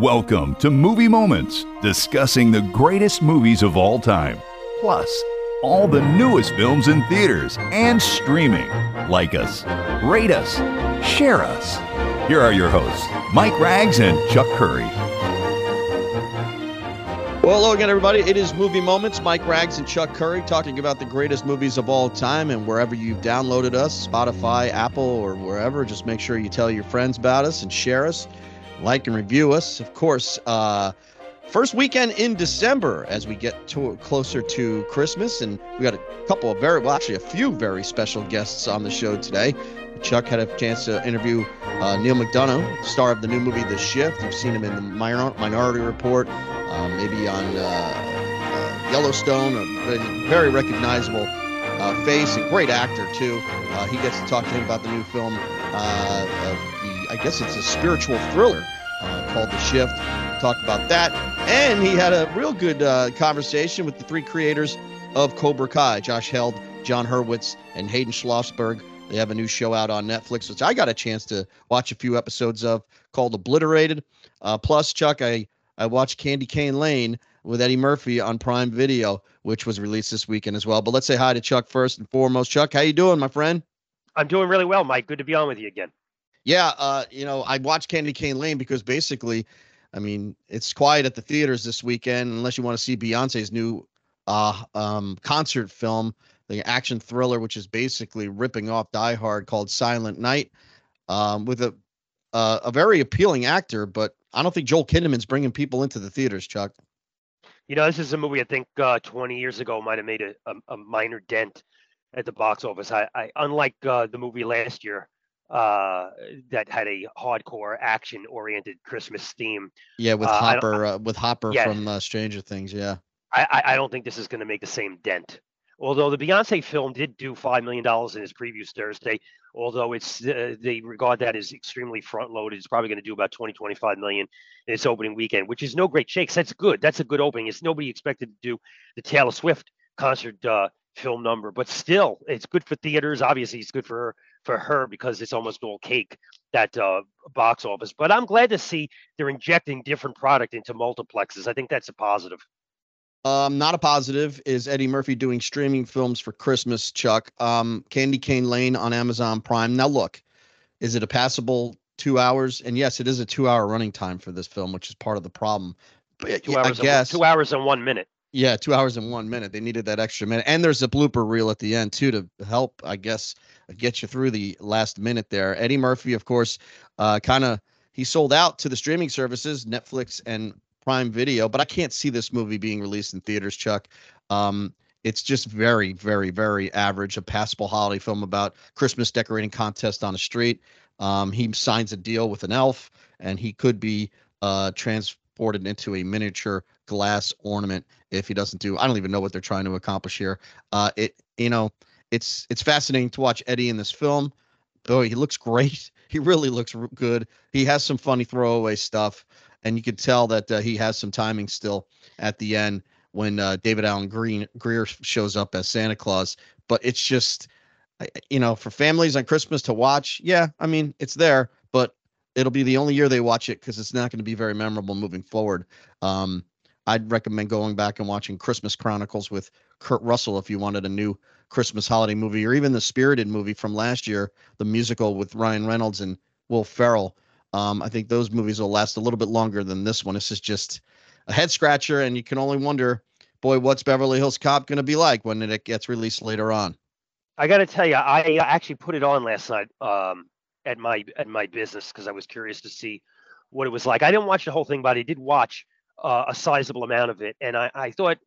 Welcome to Movie Moments, discussing the greatest movies of all time, plus all the newest films in theaters and streaming. Like us, rate us, share us. Here are your hosts, Mike Ragz and Chuck Curry. Well, hello again, everybody. It is Movie Moments. Mike Ragz and Chuck Curry talking about the greatest movies of all time. And wherever you've downloaded us, Spotify, Apple, or wherever, just make sure you tell your friends about us and share us like and review us. Of course, uh, first weekend in December as we get to, closer to Christmas, and we got a couple of very, well, actually a few very special guests on the show today. Chuck had a chance to interview uh, Neal McDonough, star of the new movie The Shift. You've seen him in the Minor- Minority Report, uh, maybe on uh, uh Yellowstone, a very recognizable uh, face and great actor too. Uh, he gets to talk to him about the new film, I guess it's a spiritual thriller uh, called The Shift. Talk about that. And he had a real good uh, conversation with the three creators of Cobra Kai Josh Heald, Jon Hurwitz, and Hayden Schlossberg. They have a new show out on Netflix, which I got a chance to watch a few episodes of called Obliterated. Uh, plus, Chuck, I, I watched Candy Cane Lane with Eddie Murphy on Prime Video, which was released this weekend as well. But let's say hi to Chuck first and foremost. Chuck, how you doing, my friend? I'm doing really well, Mike. Good to be on with you again. Yeah, uh, you know, I watched Candy Cane Lane because basically, I mean, it's quiet at the theaters this weekend unless you want to see Beyonce's new uh, um, concert film, the action thriller, which is basically ripping off Die Hard called Silent Night, um, with a uh, a very appealing actor, but I don't think Joel Kinnaman's bringing people into the theaters, Chuck. You know, this is a movie I think uh, 20 years ago might have made a, a, a, minor dent at the box office. I, I unlike uh, the movie last year, uh, that had a hardcore action oriented Christmas theme. Yeah, with uh, Hopper, uh, with Hopper yeah, from uh, Stranger Things. Yeah, I, I don't think this is going to make the same dent. Although the Beyonce film did do five million dollars in its previous Thursday, although it's uh, they regard that as extremely front loaded, it's probably going to do about 20, 25 million in its opening weekend, which is no great shakes. That's good. That's a good opening. It's nobody expected to do the Taylor Swift concert uh, film number, but still, it's good for theaters. Obviously, it's good for for her because it's almost all cake that uh, box office. But I'm glad to see they're injecting different product into multiplexes. I think that's a positive. Um, not a positive is Eddie Murphy doing streaming films for Christmas. Chuck, um, Candy Cane Lane on Amazon Prime. Now look, is it a passable two hours? And yes, it is a two-hour running time for this film, which is part of the problem. But two hours I guess two hours and one minute. Yeah, two hours and one minute. They needed that extra minute, and there's a blooper reel at the end too to help, I guess, get you through the last minute there. Eddie Murphy, of course, uh, kind of he sold out to the streaming services, Netflix and Prime Video, but I can't see this movie being released in theaters. Chuck, um, it's just very, very, very average. A passable holiday film about Christmas decorating contest on a street. Um, he signs a deal with an elf, and he could be uh, transported into a miniature glass ornament if he doesn't do. I don't even know what they're trying to accomplish here. Uh, it you know it's it's fascinating to watch Eddie in this film. Oh, he looks great. He really looks good. He has some funny throwaway stuff, and you can tell that uh, he has some timing still at the end when uh, David Alan Green Grier shows up as Santa Claus. But it's just, you know, for families on Christmas to watch. Yeah, I mean, it's there, it'll be the only year they watch it because it's not going to be very memorable moving forward. Um, I'd recommend going back and watching Christmas Chronicles with Kurt Russell if you wanted a new Christmas holiday movie, or even the Spirited movie from last year, the musical with Ryan Reynolds and Will Ferrell. Um, I think those movies will last a little bit longer than this one. This is just a head scratcher, and you can only wonder, boy, what's Beverly Hills Cop going to be like when it gets released later on? I got to tell you, I actually put it on last night um, at my at my business because I was curious to see what it was like. I didn't watch the whole thing, but I did watch uh, a sizable amount of it, and I, I thought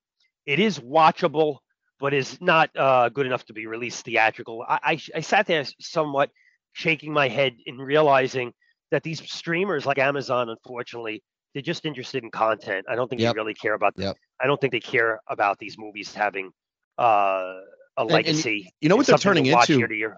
it is watchable, but is not uh, good enough to be released theatrical. I, I, I sat there somewhat shaking my head in realizing that these streamers like Amazon, unfortunately, they're just interested in content. I don't think yep. they really care about. Yep. I don't think they care about these movies having uh, a legacy. And, and you know what they're turning into? Year year.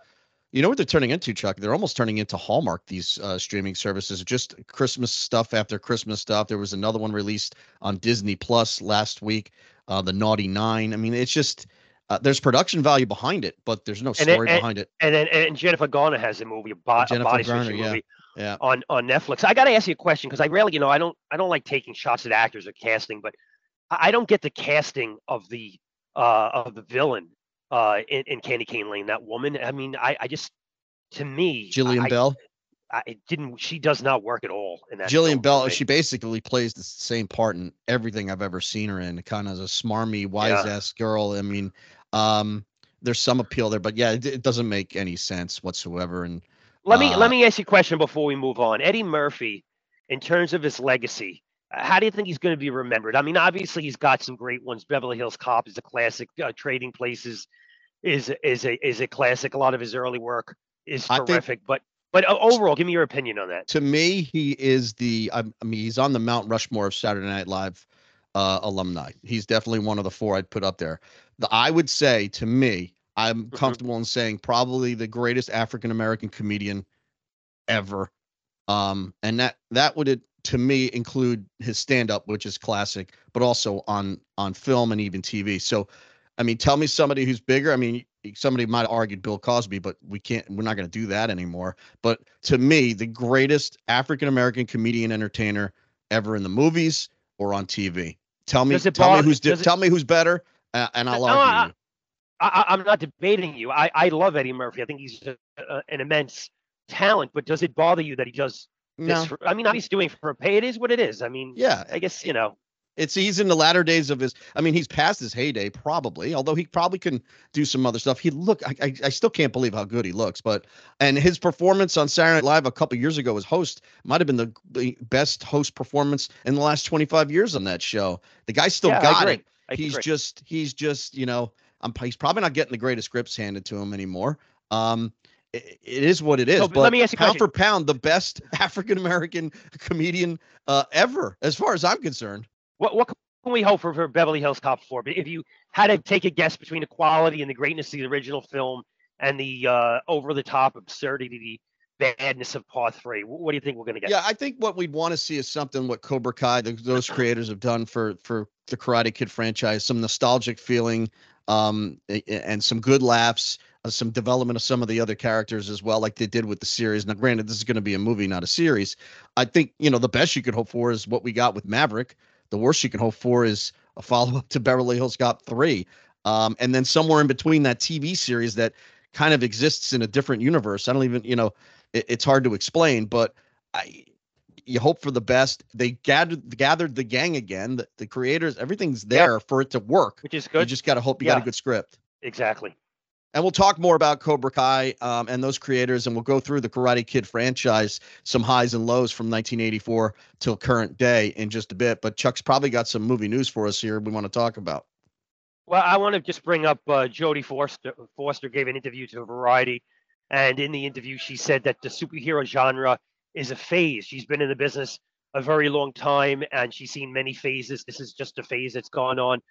You know what they're turning into, Chuck? They're almost turning into Hallmark. These uh, streaming services, just Christmas stuff after Christmas stuff. There was another one released on Disney Plus last week, uh, the Naughty Nine. I mean, it's just uh, there's production value behind it, but there's no story and, behind it. And then and, Jennifer Garner has a movie, a, bo- a body Garner, yeah. movie, Yeah. on on Netflix. I got to ask you a question because I really, you know, I don't I don't like taking shots at actors or casting, but I I don't get the casting of the uh of the villain uh in, in Candy Cane Lane. That woman. I mean, I I just to me, Jillian I, Bell. I, it didn't. She does not work at all in that. Jillian Bell, she basically plays the same part in everything I've ever seen her in. Kind of as a smarmy, wise ass girl. I mean, um, there's some appeal there, but yeah, it, it doesn't make any sense whatsoever. And Let me Uh, let me ask you a question before we move on. Eddie Murphy, in terms of his legacy, how do you think he's going to be remembered? I mean, obviously he's got some great ones. Beverly Hills Cop is a classic. Uh, Trading Places is is a is a classic. A lot of his early work is I think- terrific. but but uh, overall, give me your opinion on that. to me, he is the. I, mean, he's on the Mount Rushmore of Saturday Night Live uh, alumni. He's definitely one of the four I'd put up there. The, I would say to me, I'm Mhm. comfortable in saying probably the greatest African American comedian ever. Um, and that that would to me include his stand up, which is classic, but also on on film and even TV. So, I mean, tell me somebody who's bigger. I mean, somebody might have argued Bill Cosby, but we can't. We're not going to do that anymore. But to me, the greatest African American comedian entertainer ever in the movies or on TV. Tell me, tell me who's di- it- tell me who's better, uh, and I'll No, argue. I- you. I, I- I'm not debating you. I, I love Eddie Murphy. I think he's a, a, an immense talent. But does it bother you that he does? No, For, I mean, obviously doing for pay. It is what it is. I mean, yeah, I guess you know. it's he's in the latter days of his i mean he's past his heyday probably although he probably can do some other stuff he look I, I, I still can't believe how good he looks but and his performance on saturday night live a couple years ago as host might have been the, the best host performance in the last 25 years on that show the guy still yeah, got it he's agree. just he's just you know I'm, he's probably not getting the greatest scripts handed to him anymore um it, is what it is No, but let me ask you pound question. for pound the best african american comedian uh ever as far as i'm concerned What what can we hope for for Beverly Hills Cop 4? But if you had to take a guess between the quality and the greatness of the original film and the uh, over the top absurdity, the badness of Part Three, what do you think we're going to get? Yeah, I think what we'd want to see is something what Cobra Kai, the, those creators have done for for the Karate Kid franchise, some nostalgic feeling, um, and some good laughs, uh, some development of some of the other characters as well, like they did with the series. Now, granted, this is going to be a movie, not a series. I think you know the best you could hope for is what we got with Maverick. The worst you can hope for is a follow up to Beverly Hills Cop three, um, and then somewhere in between that TV series that kind of exists in a different universe. I don't even, you know, it, it's hard to explain, but I you hope for the best. They gathered gathered the gang again. The, the creators, everything's there for it to work. Which is good. You just got to hope you got a good script. exactly. And we'll talk more about Cobra Kai um, and those creators, and we'll go through the Karate Kid franchise, some highs and lows from 1984 till current day in just a bit. But Chuck's probably got some movie news for us here we want to talk about. Well, I want to just bring up uh, Jodie Foster. Foster gave an interview to Variety, and in the interview, she said that the superhero genre is a phase. She's been in the business a very long time, and she's seen many phases. This is just a phase that's gone on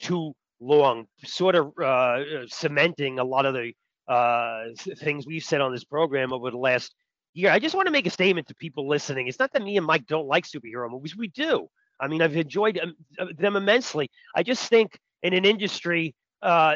too long, sort of uh, cementing a lot of the uh, things we've said on this program over the last year. I just want to make a statement to people listening. It's not that me and Mike don't like superhero movies. We do. I mean, I've enjoyed uh, them immensely. I just think in an industry uh,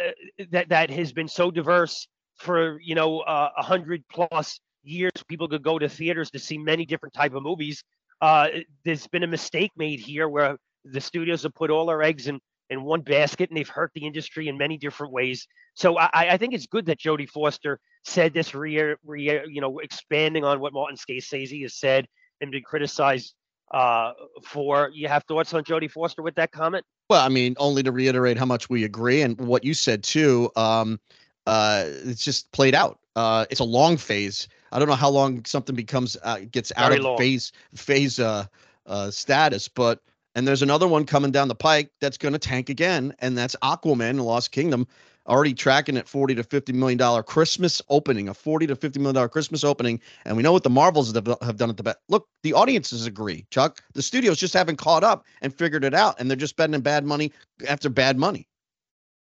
that that has been so diverse for you know uh, a hundred plus years, people could go to theaters to see many different type of movies. Uh, there's been a mistake made here where the studios have put all their eggs in in one basket and they've hurt the industry in many different ways. So I, I think it's good that Jodie Foster said this, re, re, you know, expanding on what Martin Scorsese has said and been criticized uh, for. You have thoughts on Jodie Foster with that comment? Well, I mean, only to reiterate how much we agree and what you said too. Um, uh, it's just played out. Uh, it's a long phase. I don't know how long something becomes uh, gets out Very of long. phase phase uh, uh, status, but and there's another one coming down the pike that's going to tank again, and that's Aquaman: Lost Kingdom, already tracking at 40 to 50 million dollar Christmas opening, a 40 to 50 million dollar Christmas opening, and we know what the Marvels have, done at the best. Look, the audiences agree, Chuck. The studios just haven't caught up and figured it out, and they're just spending bad money after bad money.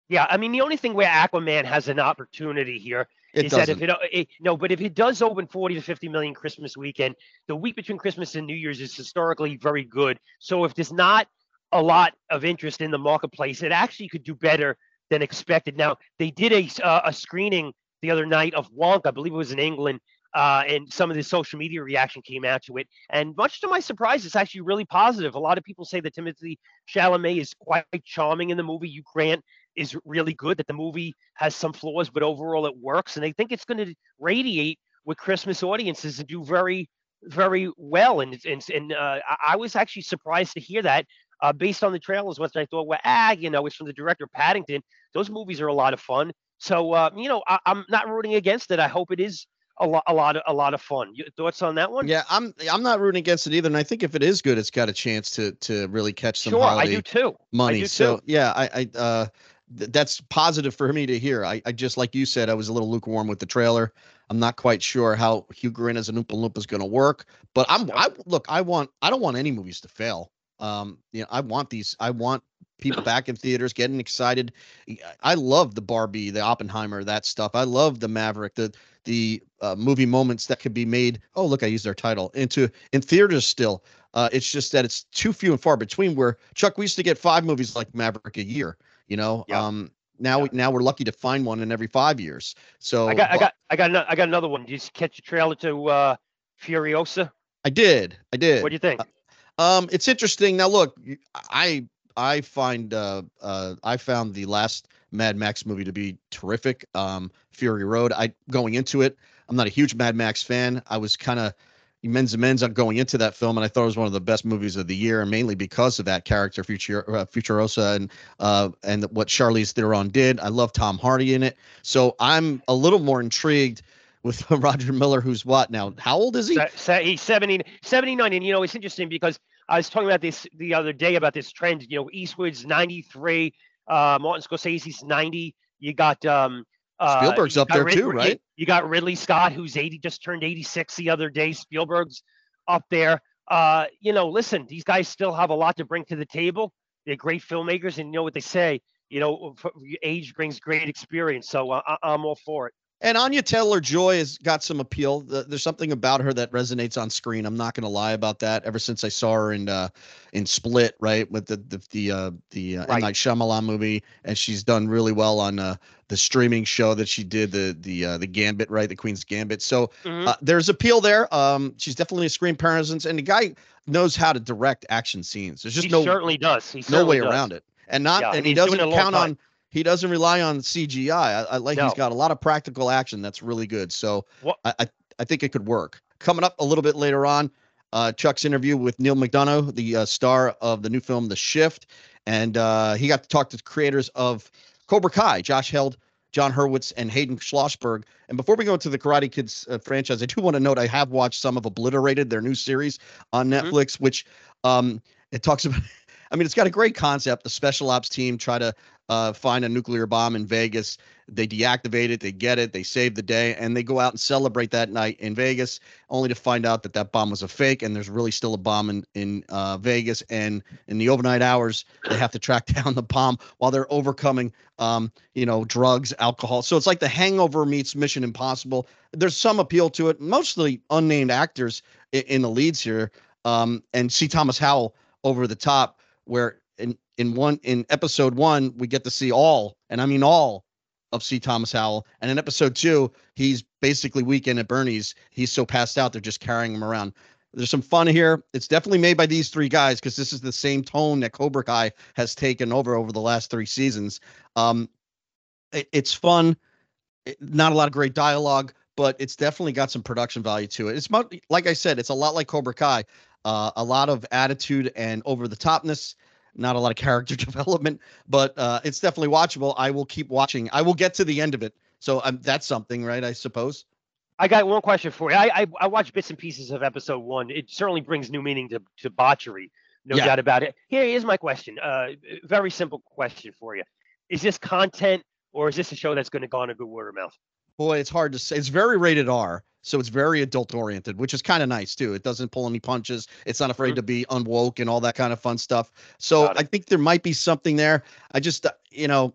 Yeah, I mean the only thing where Aquaman has an opportunity here It is doesn't. that if it, it no, but if it does open 40 to 50 million Christmas weekend, the week between Christmas and New Year's is historically very good. So if there's not a lot of interest in the marketplace, it actually could do better than expected. Now they did a uh, a screening the other night of Wonka, I believe it was in England, uh, and some of the social media reaction came out to it. And much to my surprise, it's actually really positive. A lot of people say that Timothée Chalamet is quite charming in the movie. Hugh Grant is really good. That the movie has some flaws, but overall it works. And they think it's going to radiate with Christmas audiences and do very, very well. And and, and uh, I was actually surprised to hear that. Uh, based on the trailers, which I thought, well, ah, you know, it's from the director Paddington. Those movies are a lot of fun. So, uh, you know, I, I'm not rooting against it. I hope it is a lot, a lot, of, a lot of fun. Your thoughts on that one? Yeah, I'm, I'm not rooting against it either, and I think if it is good, it's got a chance to, to really catch some sure, holiday I do too. money. I do so too. yeah, I, I, uh, th- that's positive for me to hear. I, I just like you said, I was a little lukewarm with the trailer. I'm not quite sure how Hugh Grant as an Oompa Loompa is going to work, but I'm, I look, I want, I don't want any movies to fail. Um, you know, I want these, I want people back in theaters getting excited. I love the Barbie, the Oppenheimer, that stuff. I love the Maverick, the the uh, movie moments that could be made. Oh, look, I used their title into in theaters still. Uh, it's just that it's too few and far between. Where Chuck, we used to get five movies like Maverick a year. You know, Yeah. um, now Yeah. we now we're lucky to find one in every five years. So I got, I got, I got, ano- I got another one. Did you catch a trailer to uh, Furiosa? I did, I did. What do you think? Um, it's interesting. Now, look, I I find uh uh I found the last Mad Max movie to be terrific. Um, Fury Road. I going into it, I'm not a huge Mad Max fan. I was kind of men's and men's going into that film, and I thought it was one of the best movies of the year, and mainly because of that character, Future uh, Futurosa, and uh and what Charlize Theron did. I love Tom Hardy in it, so I'm a little more intrigued with George Miller, who's what now? How old is he? He's 70, 79. And, you know, it's interesting because I was talking about this the other day about this trend. You know, Eastwood's 93, uh, Martin Scorsese's 90. You got um, uh, Spielberg's up there Rid- too, right? You got Ridley Scott, who's 80, just turned 86 the other day. Spielberg's up there. Uh, you know, listen, these guys still have a lot to bring to the table. They're great filmmakers, and you know what they say. You know, age brings great experience. So uh, I'm all for it. And Anya Taylor Joy has got some appeal. Th- There's something about her that resonates on screen. I'm not going to lie about that. Ever since I saw her in uh, in Split, right, with the the the uh, the uh, M Night Shyamalan movie, and she's done really well on uh, the streaming show that she did, the the uh, the Gambit, right, the Queen's Gambit. So Mhm. uh, there's appeal there. Um, she's definitely a screen presence, and the guy knows how to direct action scenes. There's just he no certainly does. He no way does. around it and not Yeah, and and he doesn't count on he doesn't rely on cgi i, I like he's got a lot of practical action that's really good so I, I i think it could work coming up a little bit later on uh chuck's interview with neal mcdonough the uh, star of the new film the shift and uh he got to talk to the creators of cobra kai josh heald Jon Hurwitz and Hayden Schlossberg. And before we go into the Karate Kids uh, franchise, I do want to note I have watched some of Obliterated, their new series on Mhm. Netflix, which um, it talks about. I mean, it's got a great concept. The special ops team try to uh, find a nuclear bomb in Vegas. They deactivate it, they get it, they save the day, and they go out and celebrate that night in Vegas, only to find out that that bomb was a fake, and there's really still a bomb in in uh, Vegas. And in the overnight hours, they have to track down the bomb while they're overcoming, um, you know, drugs, alcohol. So it's like The Hangover meets Mission Impossible. There's some appeal to it, mostly unnamed actors in, in the leads here, um, and C. Thomas Howell over the top, where in in one in episode one we get to see all, and I mean all of C. Thomas Howell. And in episode two, he's basically weekend at Bernie's. He's so passed out, they're just carrying him around. There's some fun here. It's definitely made by these three guys because this is the same tone that Cobra Kai has taken over over the last three seasons. Um, it- it's fun. It- not a lot of great dialogue, but it's definitely got some production value to it. It's mo- like I said, it's a lot like Cobra Kai. Uh, a lot of attitude and over the topness not a lot of character development, but uh, it's definitely watchable. I will keep watching. I will get to the end of it. So um, that's something, right? I suppose. I got one question for you. I, I I watched bits and pieces of episode one. It certainly brings new meaning to to botchery, no Yeah. doubt about it. Here is my question. Uh, very simple question for you: Is this content, or is this a show that's going to go on a good word of mouth? Boy, it's hard to say. It's very rated R, so it's very adult oriented, which is kind of nice too. It doesn't pull any punches. It's not afraid Mhm. to be unwoke and all that kind of fun stuff. So I think there might be something there. I just, uh, you know,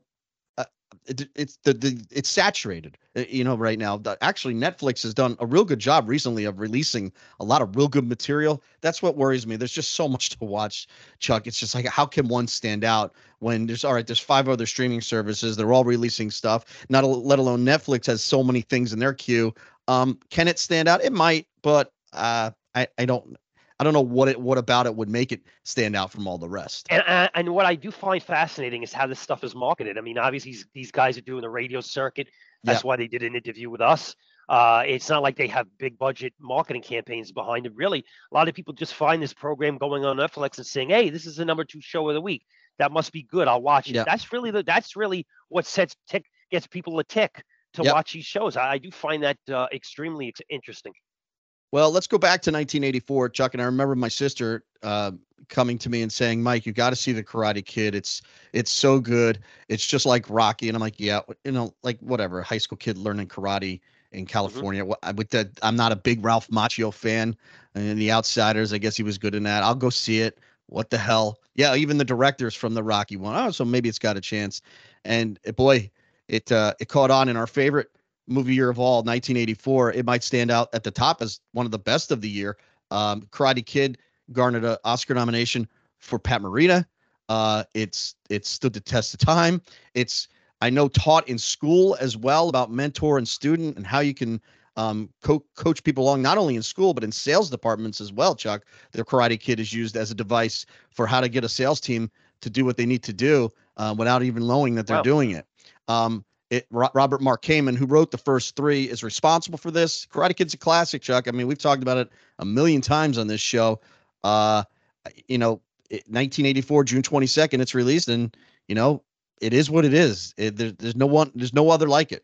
it, it's the, the it's saturated, uh, you know, right now. Actually, Netflix has done a real good job recently of releasing a lot of real good material. That's what worries me. There's just so much to watch, Chuck. It's just like how can one stand out when there's all right, there's five other streaming services, they're all releasing stuff. Not a, let alone Netflix has so many things in their queue. Um, can it stand out? It might, but uh, I I don't I don't know what it what about it would make it stand out from all the rest. And and, and what I do find fascinating is how this stuff is marketed. I mean, obviously these, these guys are doing the radio circuit. That's Yeah. why they did an interview with us. Uh, it's not like they have big budget marketing campaigns behind it. Really, a lot of people just find this program going on Netflix and saying, "Hey, this is the number two show of the week. That must be good. I'll watch it." Yeah. That's really the that's really what sets tick gets people a tick to Yep. watch these shows. I, I do find that uh, extremely ex- interesting. Well, let's go back to 1984, Chuck. And I remember my sister uh, coming to me and saying, "Mike, you got to see the Karate Kid. It's it's so good. It's just like Rocky." And I'm like, "Yeah, you know, like whatever. High school kid learning karate in California. What I With that, I'm not a big Ralph Macchio fan. And The Outsiders, I guess he was good in that. I'll go see it. What the hell? Yeah, even the directors from the Rocky one. Oh, so maybe it's got a chance. And uh, boy, it uh, it caught on in our favorite movie year of all 1984 it might stand out at the top as one of the best of the year. Um, karate kid garnered an oscar nomination for pat morita. Uh, it's it stood the test of time. It's i know taught in school as well about mentor and student and how you can um, co- coach people along not only in school but in sales departments as well chuck the karate kid is used as a device for how to get a sales team to do what they need to do uh, without even knowing that they're Wow. doing it. Um, it Robert Mark Kamen, who wrote the first three, is responsible for this. Karate Kid's a classic, Chuck. I mean, we've talked about it a million times on this show. Uh, you know, 1984, June 22nd, it's released, and you know, it is what it is. It, there, there's no one, there's no other like it.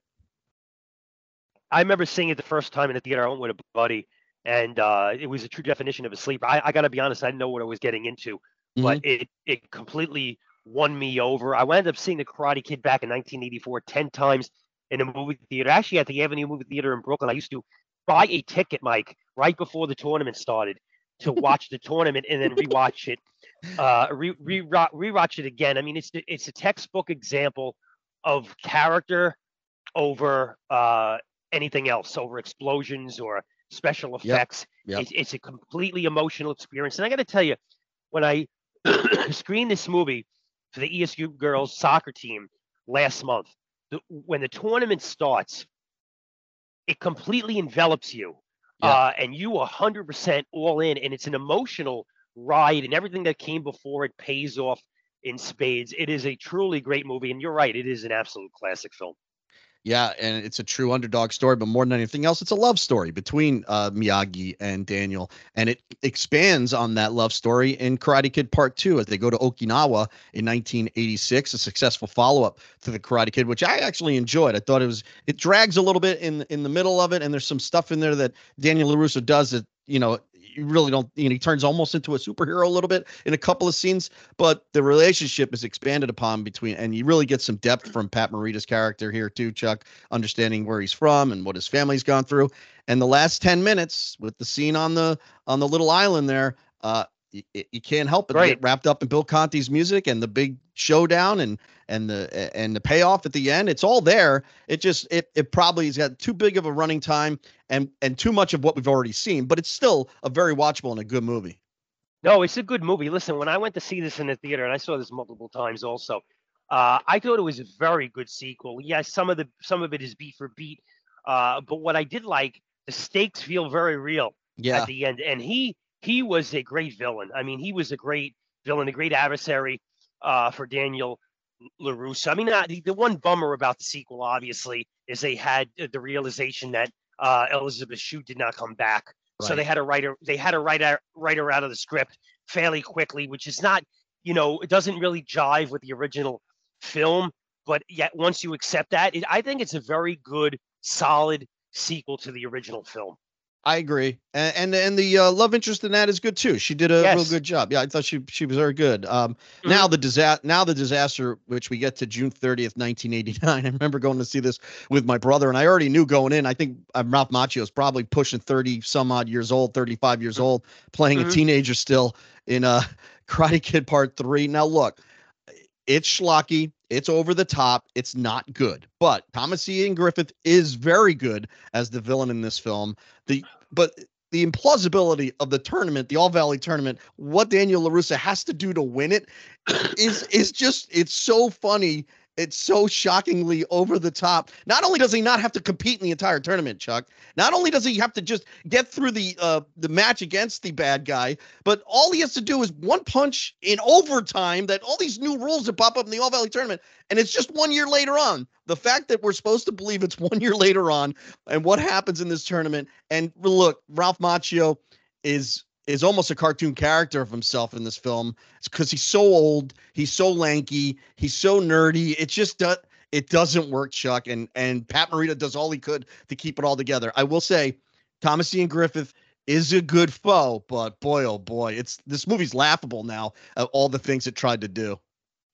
I remember seeing it the first time in the theater. I went with a buddy, and uh, it was a true definition of a sleeper. I, I got to be honest, I didn't know what I was getting into, but it it completely won me over. I wound up seeing the Karate Kid back in 1984 ten times in a movie theater. Actually, at the Avenue Movie Theater in Brooklyn, I used to buy a ticket, Mike, right before the tournament started to watch the tournament and then rewatch it, uh, re, re, rewatch it again. I mean, it's it's a textbook example of character over uh, anything else, over explosions or special effects. yep. It's, it's a completely emotional experience. And I got to tell you, when I screened this movie for the ESU girls soccer team last month, the, when the tournament starts, it completely envelops you. Yeah. Uh, and you are 100% all in. And it's an emotional ride, and everything that came before it pays off in spades. It is a truly great movie. And you're right, it is an absolute classic film. Yeah, and it's a true underdog story, but more than anything else, it's a love story between uh, Miyagi and Daniel, and it expands on that love story in Karate Kid Part Two as they go to Okinawa in 1986, a successful follow-up to the Karate Kid, which I actually enjoyed. I thought it was it drags a little bit in in the middle of it, and there's some stuff in there that Daniel Larusso does that you know you really don't you know he turns almost into a superhero a little bit in a couple of scenes but the relationship is expanded upon between and you really get some depth from pat morita's character here too chuck understanding where he's from and what his family's gone through. And the last 10 minutes with the scene on the on the little island there uh you, you can't help but Right. get wrapped up in bill conti's music and the big showdown and and the and the payoff at the end it's all there it just it it probably has got too big of a running time and and too much of what we've already seen but it's still a very watchable and a good movie No, it's a good movie. Listen, when I went to see this in the theater, and I saw this multiple times also, uh, I thought it was a very good sequel. Yes, some of the some of it is beat for beat, uh, but what I did like, the stakes feel very real yeah at the end, and he he was a great villain. I mean, he was a great villain, a great adversary uh, for Daniel Larusso. I mean, uh, the, the one bummer about the sequel, obviously, is they had the realization that uh, Elizabeth Shue did not come back. So they had to write her. They had to write her, write her out of the script fairly quickly, which is not, you know, it doesn't really jive with the original film. But yet, once you accept that, it, I think it's a very good, solid sequel to the original film. I agree, and and, and the uh, love interest in that is good too. She did a real good job. Yeah, I thought she she was very good. Um, now the disaster, now the disaster, which we get to June thirtieth, nineteen eighty nine. I remember going to see this with my brother, and I already knew going in. I think uh, Ralph Macchio is probably pushing thirty some odd years old, thirty five years old, playing a Mhm. teenager still in uh, Karate Kid Part Three. Now look, it's schlocky. It's over the top. It's not good. But Thomas Ian Griffith is very good as the villain in this film. The but the implausibility of the tournament, the All Valley tournament, what Daniel LaRusso has to do to win it is is just it's so funny it's so shockingly over the top. Not only does he not have to compete in the entire tournament, Chuck, not only does he have to just get through the uh, the match against the bad guy, but all he has to do is one punch in overtime. That all these new rules that pop up in the All Valley tournament, and it's just one year later on. The fact that we're supposed to believe it's one year later on, and what happens in this tournament, and look, Ralph Macchio is is almost a cartoon character of himself in this film because he's so old, he's so lanky, he's so nerdy. It just does it doesn't work, Chuck. And and Pat Morita does all he could to keep it all together. I will say, Thomas Ian Griffith is a good foe, but boy, oh boy, it's this movie's laughable now. Of all the things it tried to do.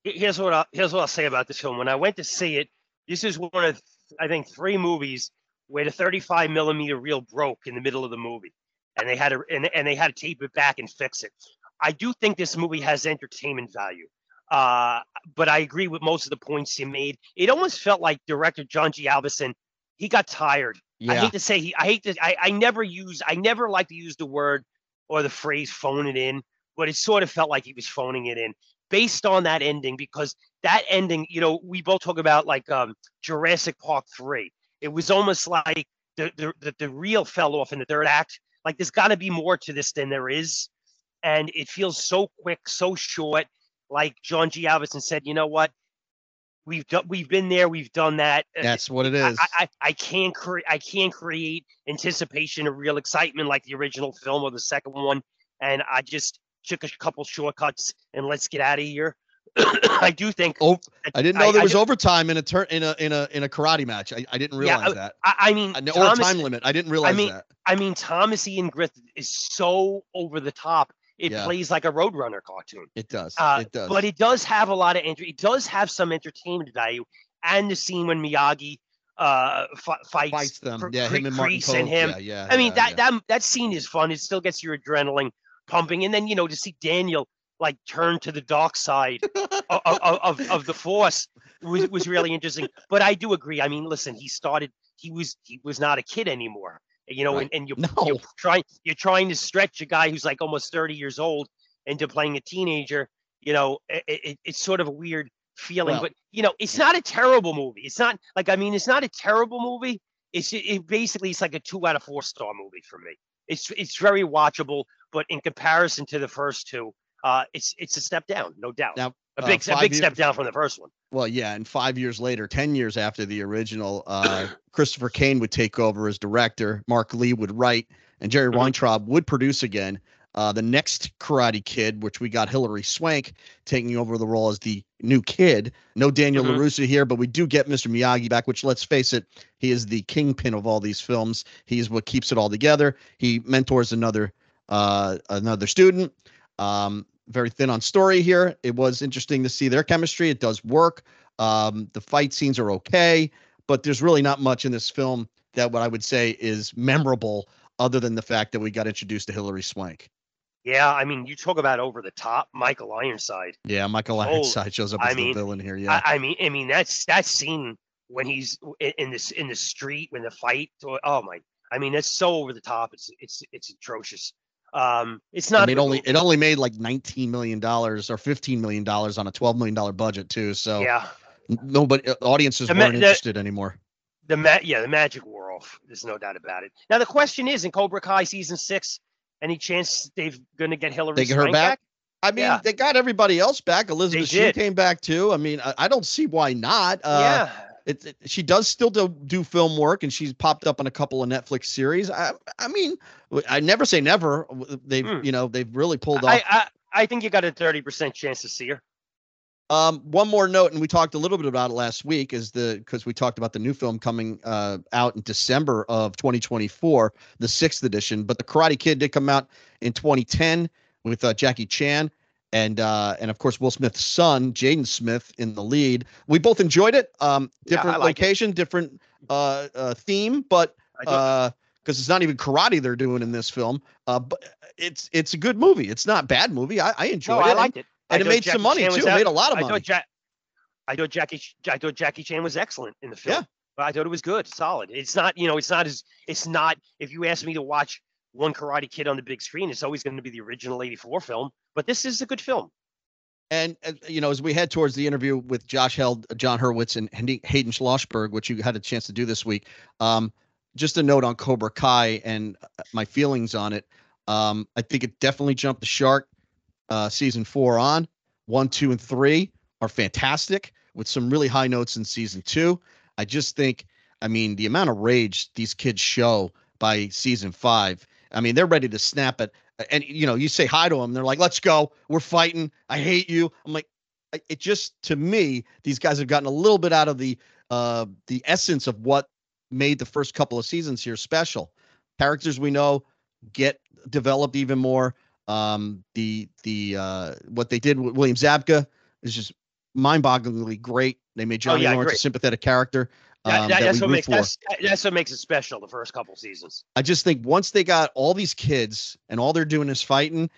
Here's what I, here's what I'll say about this film. When I went to see it, this is one of I think three movies where the 35 millimeter reel broke in the middle of the movie and they had to and, and they had to tape it back and fix it. I do think this movie has entertainment value. Uh, but I agree with most of the points you made. It almost felt like director John G. Avildsen, he got tired. Yeah. I hate to say he I hate to I, I never use I never like to use the word or the phrase phone it in, but it sort of felt like he was phoning it in based on that ending because that ending, you know, we both talk about like um Jurassic Park 3. It was almost like the the, the, the reel fell off in the third act like there's got to be more to this than there is, and it feels so quick, so short. Like John G. Avildsen said, you know what? We've done, we've been there, we've done that. Uh, That's what it is. I, I, I can't create, I can't create anticipation or real excitement like the original film or the second one. And I just took a couple shortcuts and let's get out of here. I do think. Oh, I didn't know there I, was I overtime in a turn in a in a in a karate match. I, I didn't realize yeah, that. I, I mean, or Thomas, time limit. I didn't realize I mean, that. I mean, Thomas Ian Griffith is so over the top. It yeah. plays like a Roadrunner cartoon. It does. Uh, it does. But it does have a lot of entry. It does have some entertainment value, and the scene when Miyagi uh f- fights, fights them. yeah, him and Martin Kove. and him. Yeah, yeah. I mean yeah, that that that scene is fun. It still gets your adrenaline pumping, and then you know to see Daniel like turn to the dark side of, of, of, the force was, was really interesting. But I do agree. I mean, listen, he started, he was, he was not a kid anymore, you know, right. and, and you're, no. you're trying, you're trying to stretch a guy who's like almost 30 years old into playing a teenager, you know, it, it, it's sort of a weird feeling, well, but you know, it's not a terrible movie. It's not like, I mean, it's not a terrible movie. It's it basically, it's like a two out of four star movie for me. It's, it's very watchable, but in comparison to the first two, uh, it's it's a step down, no doubt. Now, a uh, big uh, a big years, step down from the first one. Well, yeah, and five years later, ten years after the original, uh, Christopher Kane would take over as director. Mark Lee would write, and Jerry mm-hmm. Weintraub would produce again. Uh, the next Karate Kid, which we got Hilary Swank taking over the role as the new kid. No Daniel mm-hmm. LaRusso here, but we do get Mr. Miyagi back, which let's face it, he is the kingpin of all these films. He's what keeps it all together. He mentors another uh, another student. Um, very thin on story here. It was interesting to see their chemistry. It does work. Um, the fight scenes are okay, but there's really not much in this film that what I would say is memorable, other than the fact that we got introduced to Hilary Swank. Yeah, I mean, you talk about over the top, Michael Ironside. Yeah, Michael Ironside shows up as I mean, the villain here. Yeah, I, I, mean, I mean that's that scene when he's in, in this in the street when the fight. Oh my! I mean, it's so over the top. It's it's it's atrocious. Um, it's not. I It only it only made like nineteen million dollars or fifteen million dollars on a twelve million dollar budget too. So yeah, nobody uh, audiences weren't the, interested anymore. The ma- yeah, the magic wore off. There's no doubt about it. Now the question is, in Cobra Kai season six, any chance they've going to get Hilary? They get her back? back? I mean, yeah. they got everybody else back. Elizabeth Shue came back too. I mean, I, I, don't see why not. Uh, yeah, it, it, she does still do, do film work and she's popped up on a couple of Netflix series. I I mean, I never say never. They've hmm. you know they've really pulled off. I, I, I think you got a thirty percent chance to see her. Um, one more note, and we talked a little bit about it last week, is the because we talked about the new film coming uh, out in December of 2024, the sixth edition. But the Karate Kid did come out in 2010 with uh, Jackie Chan and uh, and of course Will Smith's son, Jaden Smith, in the lead. We both enjoyed it. Um, different yeah, like location, it. different uh, uh, theme, but uh, because it's not even karate they're doing in this film. Uh, but it's it's a good movie. It's not a bad movie. I, I enjoyed no, it. I liked it, and, it made Jackie some money Chan too. It made a lot of I money. Thought ja- I thought Jackie I thought Jackie Chan was excellent in the film. Yeah. But I thought it was good, solid. It's not, you know, it's not as it's not. If you ask me to watch one Karate Kid on the big screen, it's always going to be the original '84 film. But this is a good film. And, uh, you know, as we head towards the interview with Josh Heald, Jon Hurwitz, and Hayden Schlossberg, which you had a chance to do this week, um, just a note on Cobra Kai and uh, my feelings on it. Um, I think it definitely jumped the shark. Uh, season four on one, two, and three are fantastic with some really high notes in season two. I just think, I mean, the amount of rage these kids show by season five. I mean, they're ready to snap it. And you know, you say hi to them, they're like, "Let's go, we're fighting. I hate you." I'm like, it just to me, these guys have gotten a little bit out of the uh the essence of what made the first couple of seasons here special. Characters we know get developed even more. Um, the the uh, what they did with William Zabka is just mind-bogglingly great. They made oh, Johnny oh, yeah, Lawrence great. a sympathetic character. Um, that, that's, what makes, that's, that's, what makes it special the first couple seasons. I just think once they got all these kids and all they're doing is fighting,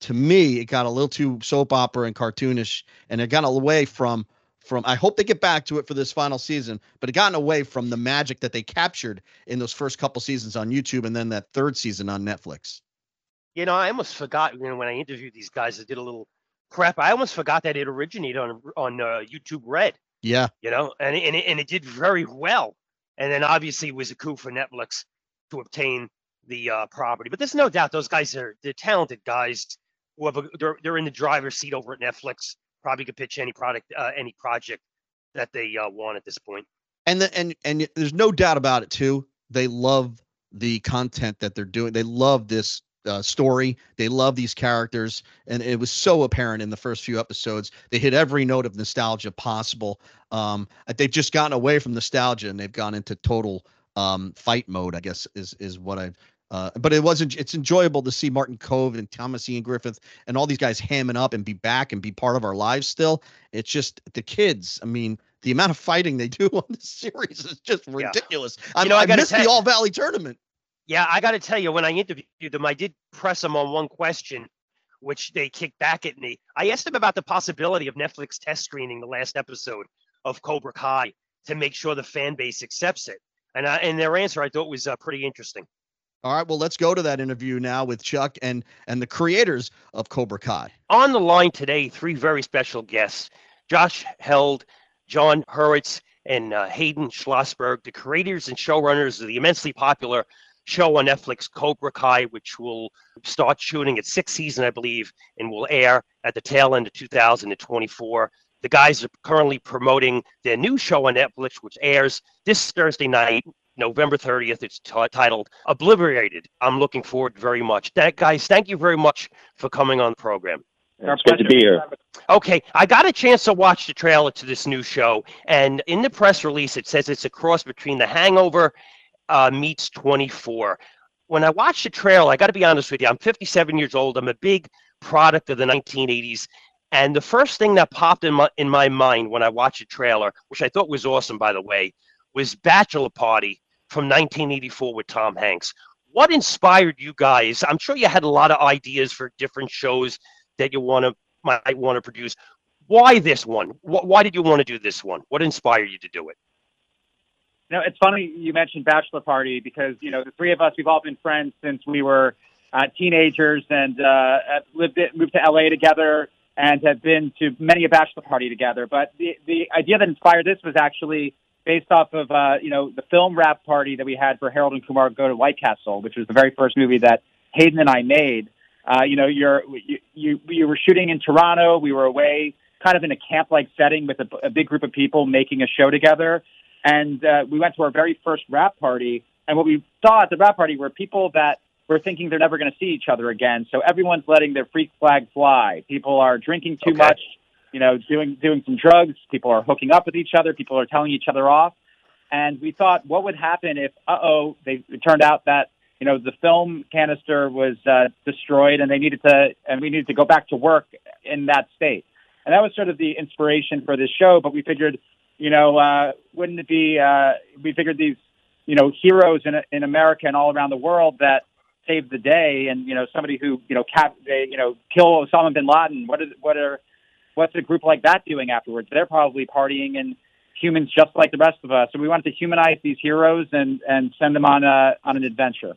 to me it got a little too soap opera and cartoonish, and it got away from from. I hope they get back to it for this final season, but it gotten away from the magic that they captured in those first couple seasons on YouTube, and then that third season on Netflix. You know, I almost forgot. You know, when I interviewed these guys, I did a little prep. I almost forgot that it originated on on uh, YouTube Red. Yeah. You know, and and it, and it did very well. And then obviously it was a coup for Netflix to obtain the uh, property. But there's no doubt those guys are they're talented guys. Who have a, they're they're in the driver's seat over at Netflix. Probably could pitch any product, uh, any project that they uh, want at this point. And the, and and there's no doubt about it too. They love the content that they're doing. They love this uh, story. They love these characters, and it was so apparent in the first few episodes. They hit every note of nostalgia possible. Um, they've just gotten away from nostalgia and they've gone into total um, fight mode. I guess is is what I. Uh, but it wasn't. It's enjoyable to see Martin Kove and Thomas Ian Griffith and all these guys hamming up and be back and be part of our lives still. It's just the kids. I mean, the amount of fighting they do on this series is just ridiculous. Yeah. I, know, I, I missed the All Valley tournament. Yeah, I got to tell you, when I interviewed them, I did press them on one question, which they kicked back at me. I asked them about the possibility of Netflix test screening the last episode of Cobra Kai to make sure the fan base accepts it. And I, and their answer I thought was uh, pretty interesting. All right, well, let's go to that interview now with Chuck and and the creators of Cobra Kai. On the line today, three very special guests: Josh Heald, Jon Hurwitz, and uh, Hayden Schlossberg, the creators and showrunners of the immensely popular show on Netflix, Cobra Kai, which will start shooting its sixth season, I believe, and will air at the tail end of 2024. The guys are currently promoting their new show on Netflix, which airs this Thursday night, November 30th. It's t- titled Obliterated. I'm looking forward very much. That, guys, thank you very much for coming on the program. It's good to be here. Okay, I got a chance to watch the trailer to this new show, and in the press release, it says it's a cross between The Hangover uh, meets 24. When I watched the trailer, I got to be honest with you, I'm 57 years old. I'm a big product of the 1980s. And the first thing that popped in my in my mind when I watched the trailer, which I thought was awesome, by the way, was Bachelor Party from 1984 with Tom Hanks. What inspired you guys? I'm sure you had a lot of ideas for different shows that you want to might want to produce. Why this one? Why did you want to do this one? What inspired you to do it? You know, it's funny you mentioned bachelor party because you know the three of us we've all been friends since we were uh, teenagers and uh, lived it, moved to LA together and have been to many a bachelor party together. But the the idea that inspired this was actually based off of uh, you know the film wrap party that we had for Harold and Kumar Go to White Castle, which was the very first movie that Hayden and I made. Uh, you know, you're you, you you were shooting in Toronto. We were away, kind of in a camp like setting with a, a big group of people making a show together. And uh, we went to our very first wrap party. And what we saw at the wrap party were people that were thinking they're never going to see each other again. So everyone's letting their freak flag fly. People are drinking too okay. much, you know, doing doing some drugs. People are hooking up with each other. People are telling each other off. And we thought, what would happen if, uh oh, they it turned out that you know the film canister was uh, destroyed, and they needed to, and we needed to go back to work in that state. And that was sort of the inspiration for this show. But we figured you know, uh, wouldn't it be? Uh, we figured these, you know, heroes in in America and all around the world that saved the day, and you know, somebody who you know, cap, they, you know, kill Osama bin Laden. What is what are what's a group like that doing afterwards? They're probably partying and humans just like the rest of us. So we wanted to humanize these heroes and and send them on a on an adventure.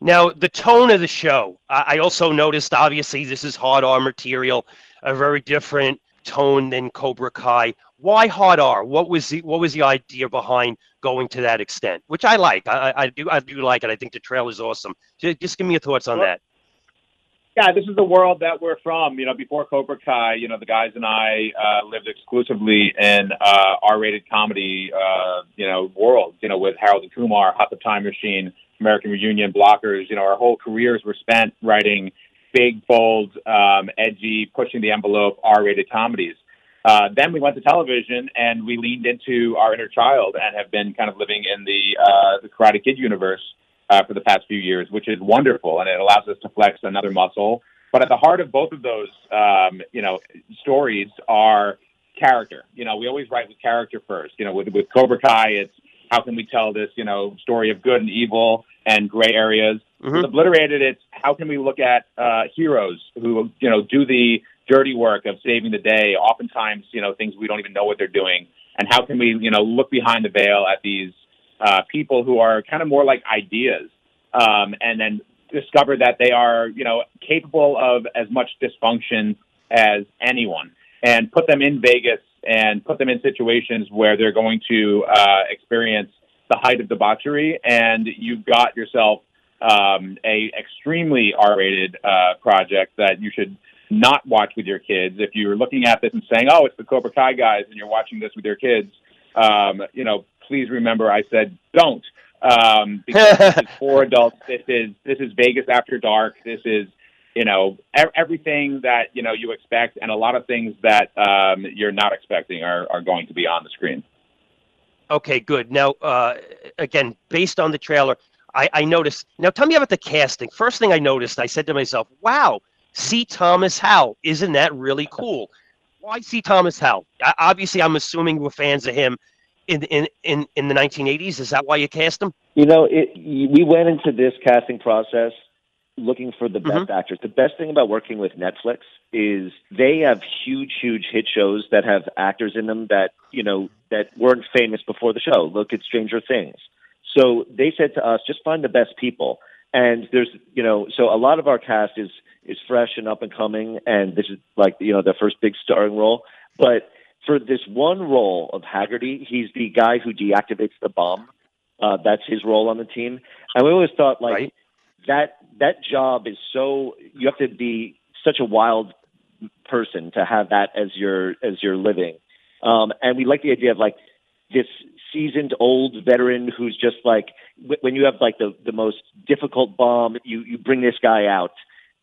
Now, the tone of the show, I, I also noticed, obviously, this is hard R material, a very different tone than Cobra Kai. Why hard R? What was the what was the idea behind going to that extent? Which I like. I, I do I do like it. I think the trail is awesome. Just, just give me your thoughts on that. Yeah, this is the world that we're from. You know, before Cobra Kai, you know, the guys and I uh, lived exclusively in uh, R-rated comedy, uh, you know, world. You know, with Harold and Kumar, Hot Tub Time Machine, American Reunion, Blockers. You know, our whole careers were spent writing big, bold, um, edgy, pushing the envelope R-rated comedies. Uh, then we went to television and we leaned into our inner child and have been kind of living in the uh, the Karate Kid universe uh, for the past few years, which is wonderful and it allows us to flex another muscle. But at the heart of both of those, um, you know, stories are character. You know, we always write with character first. You know, with with Cobra Kai, it's how can we tell this, you know, story of good and evil and gray areas. Mm-hmm. With Obliterated, it's how can we look at uh, heroes who, you know, do the dirty work of saving the day, oftentimes, you know, things we don't even know what they're doing. And how can we, you know, look behind the veil at these uh, people who are kind of more like ideas um, and then discover that they are, you know, capable of as much dysfunction as anyone and put them in Vegas and put them in situations where they're going to uh, experience the height of debauchery and you've got yourself um, a extremely R-rated uh, project that you should not watch with your kids. If you're looking at this and saying, "Oh, it's the Cobra Kai guys," and you're watching this with your kids, um, you know, please remember I said don't. Um, because this is for adults. This is this is Vegas after dark. This is you know everything that you know you expect, and a lot of things that um, you're not expecting are are going to be on the screen. Okay, good. Now, uh, again, based on the trailer, I, I noticed. Now, tell me about the casting. First thing I noticed, I said to myself, "Wow, C. Thomas Howell. Isn't that really cool? Why C. Thomas Howell? Obviously, I'm assuming we're fans of him in in in, in the 1980s. Is that why you cast him? You know, it, we went into this casting process looking for the best mm-hmm. actors. The best thing about working with Netflix is they have huge, huge hit shows that have actors in them that you know that weren't famous before the show. Look at Stranger Things. So they said to us, just find the best people. And there's, you know, so a lot of our cast is is fresh and up and coming, and this is like you know their first big starring role. But for this one role of Haggerty, he's the guy who deactivates the bomb. Uh, that's his role on the team, and we always thought like right. that that job is so you have to be such a wild person to have that as your as your living. Um, and we like the idea of like this seasoned old veteran who's just like when you have like the the most difficult bomb, you you bring this guy out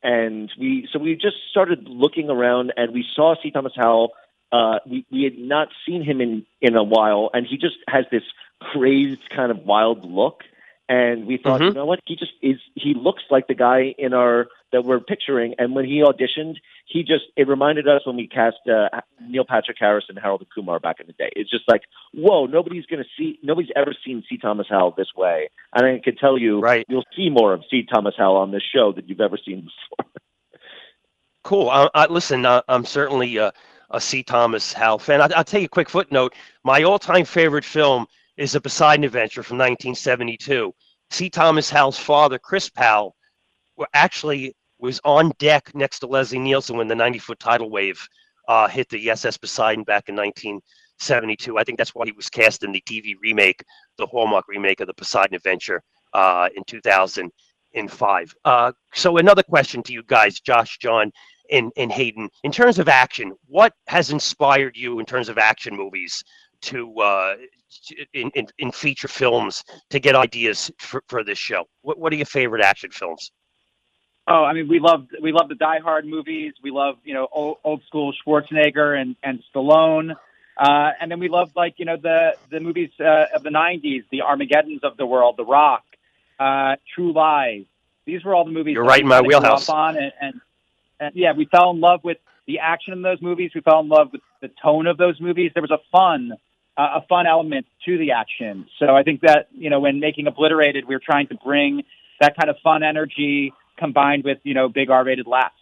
and we so we just started looking around and we saw C. Thomas Howell. Uh, we we had not seen him in in a while, and he just has this crazed kind of wild look. And we thought, mm-hmm. you know what? He just is. He looks like the guy in our that we're picturing. And when he auditioned, he just it reminded us when we cast uh, Neil Patrick Harris and Harold and Kumar back in the day. It's just like, whoa, nobody's going to see, nobody's ever seen C. Thomas Howell this way. And I can tell you, right. you'll see more of C. Thomas Howell on this show than you've ever seen before. cool. I, I, listen, I, I'm certainly uh, a C. Thomas Howell fan. I, I'll tell you a quick footnote. My all-time favorite film is The Poseidon Adventure from 1972. C. Thomas Howell's father, Chris Howell, were actually was on deck next to Leslie Nielsen when the 90 foot tidal wave uh, hit the SS Poseidon back in 1972. I think that's why he was cast in the TV remake, the Hallmark remake of the Poseidon Adventure uh, in 2005. Uh, so, another question to you guys, Josh, John, and, and Hayden. In terms of action, what has inspired you in terms of action movies to uh, in, in, in feature films to get ideas for, for this show? What, what are your favorite action films? Oh, I mean, we love we love the Die Hard movies. We love you know old, old school Schwarzenegger and and Stallone, uh, and then we love like you know the the movies uh, of the '90s, the Armageddon's of the world, The Rock, uh, True Lies. These were all the movies. You're right in my wheelhouse. On and, and, and yeah, we fell in love with the action in those movies. We fell in love with the tone of those movies. There was a fun uh, a fun element to the action. So I think that you know when making Obliterated, we were trying to bring that kind of fun energy combined with you know big R-rated laughs.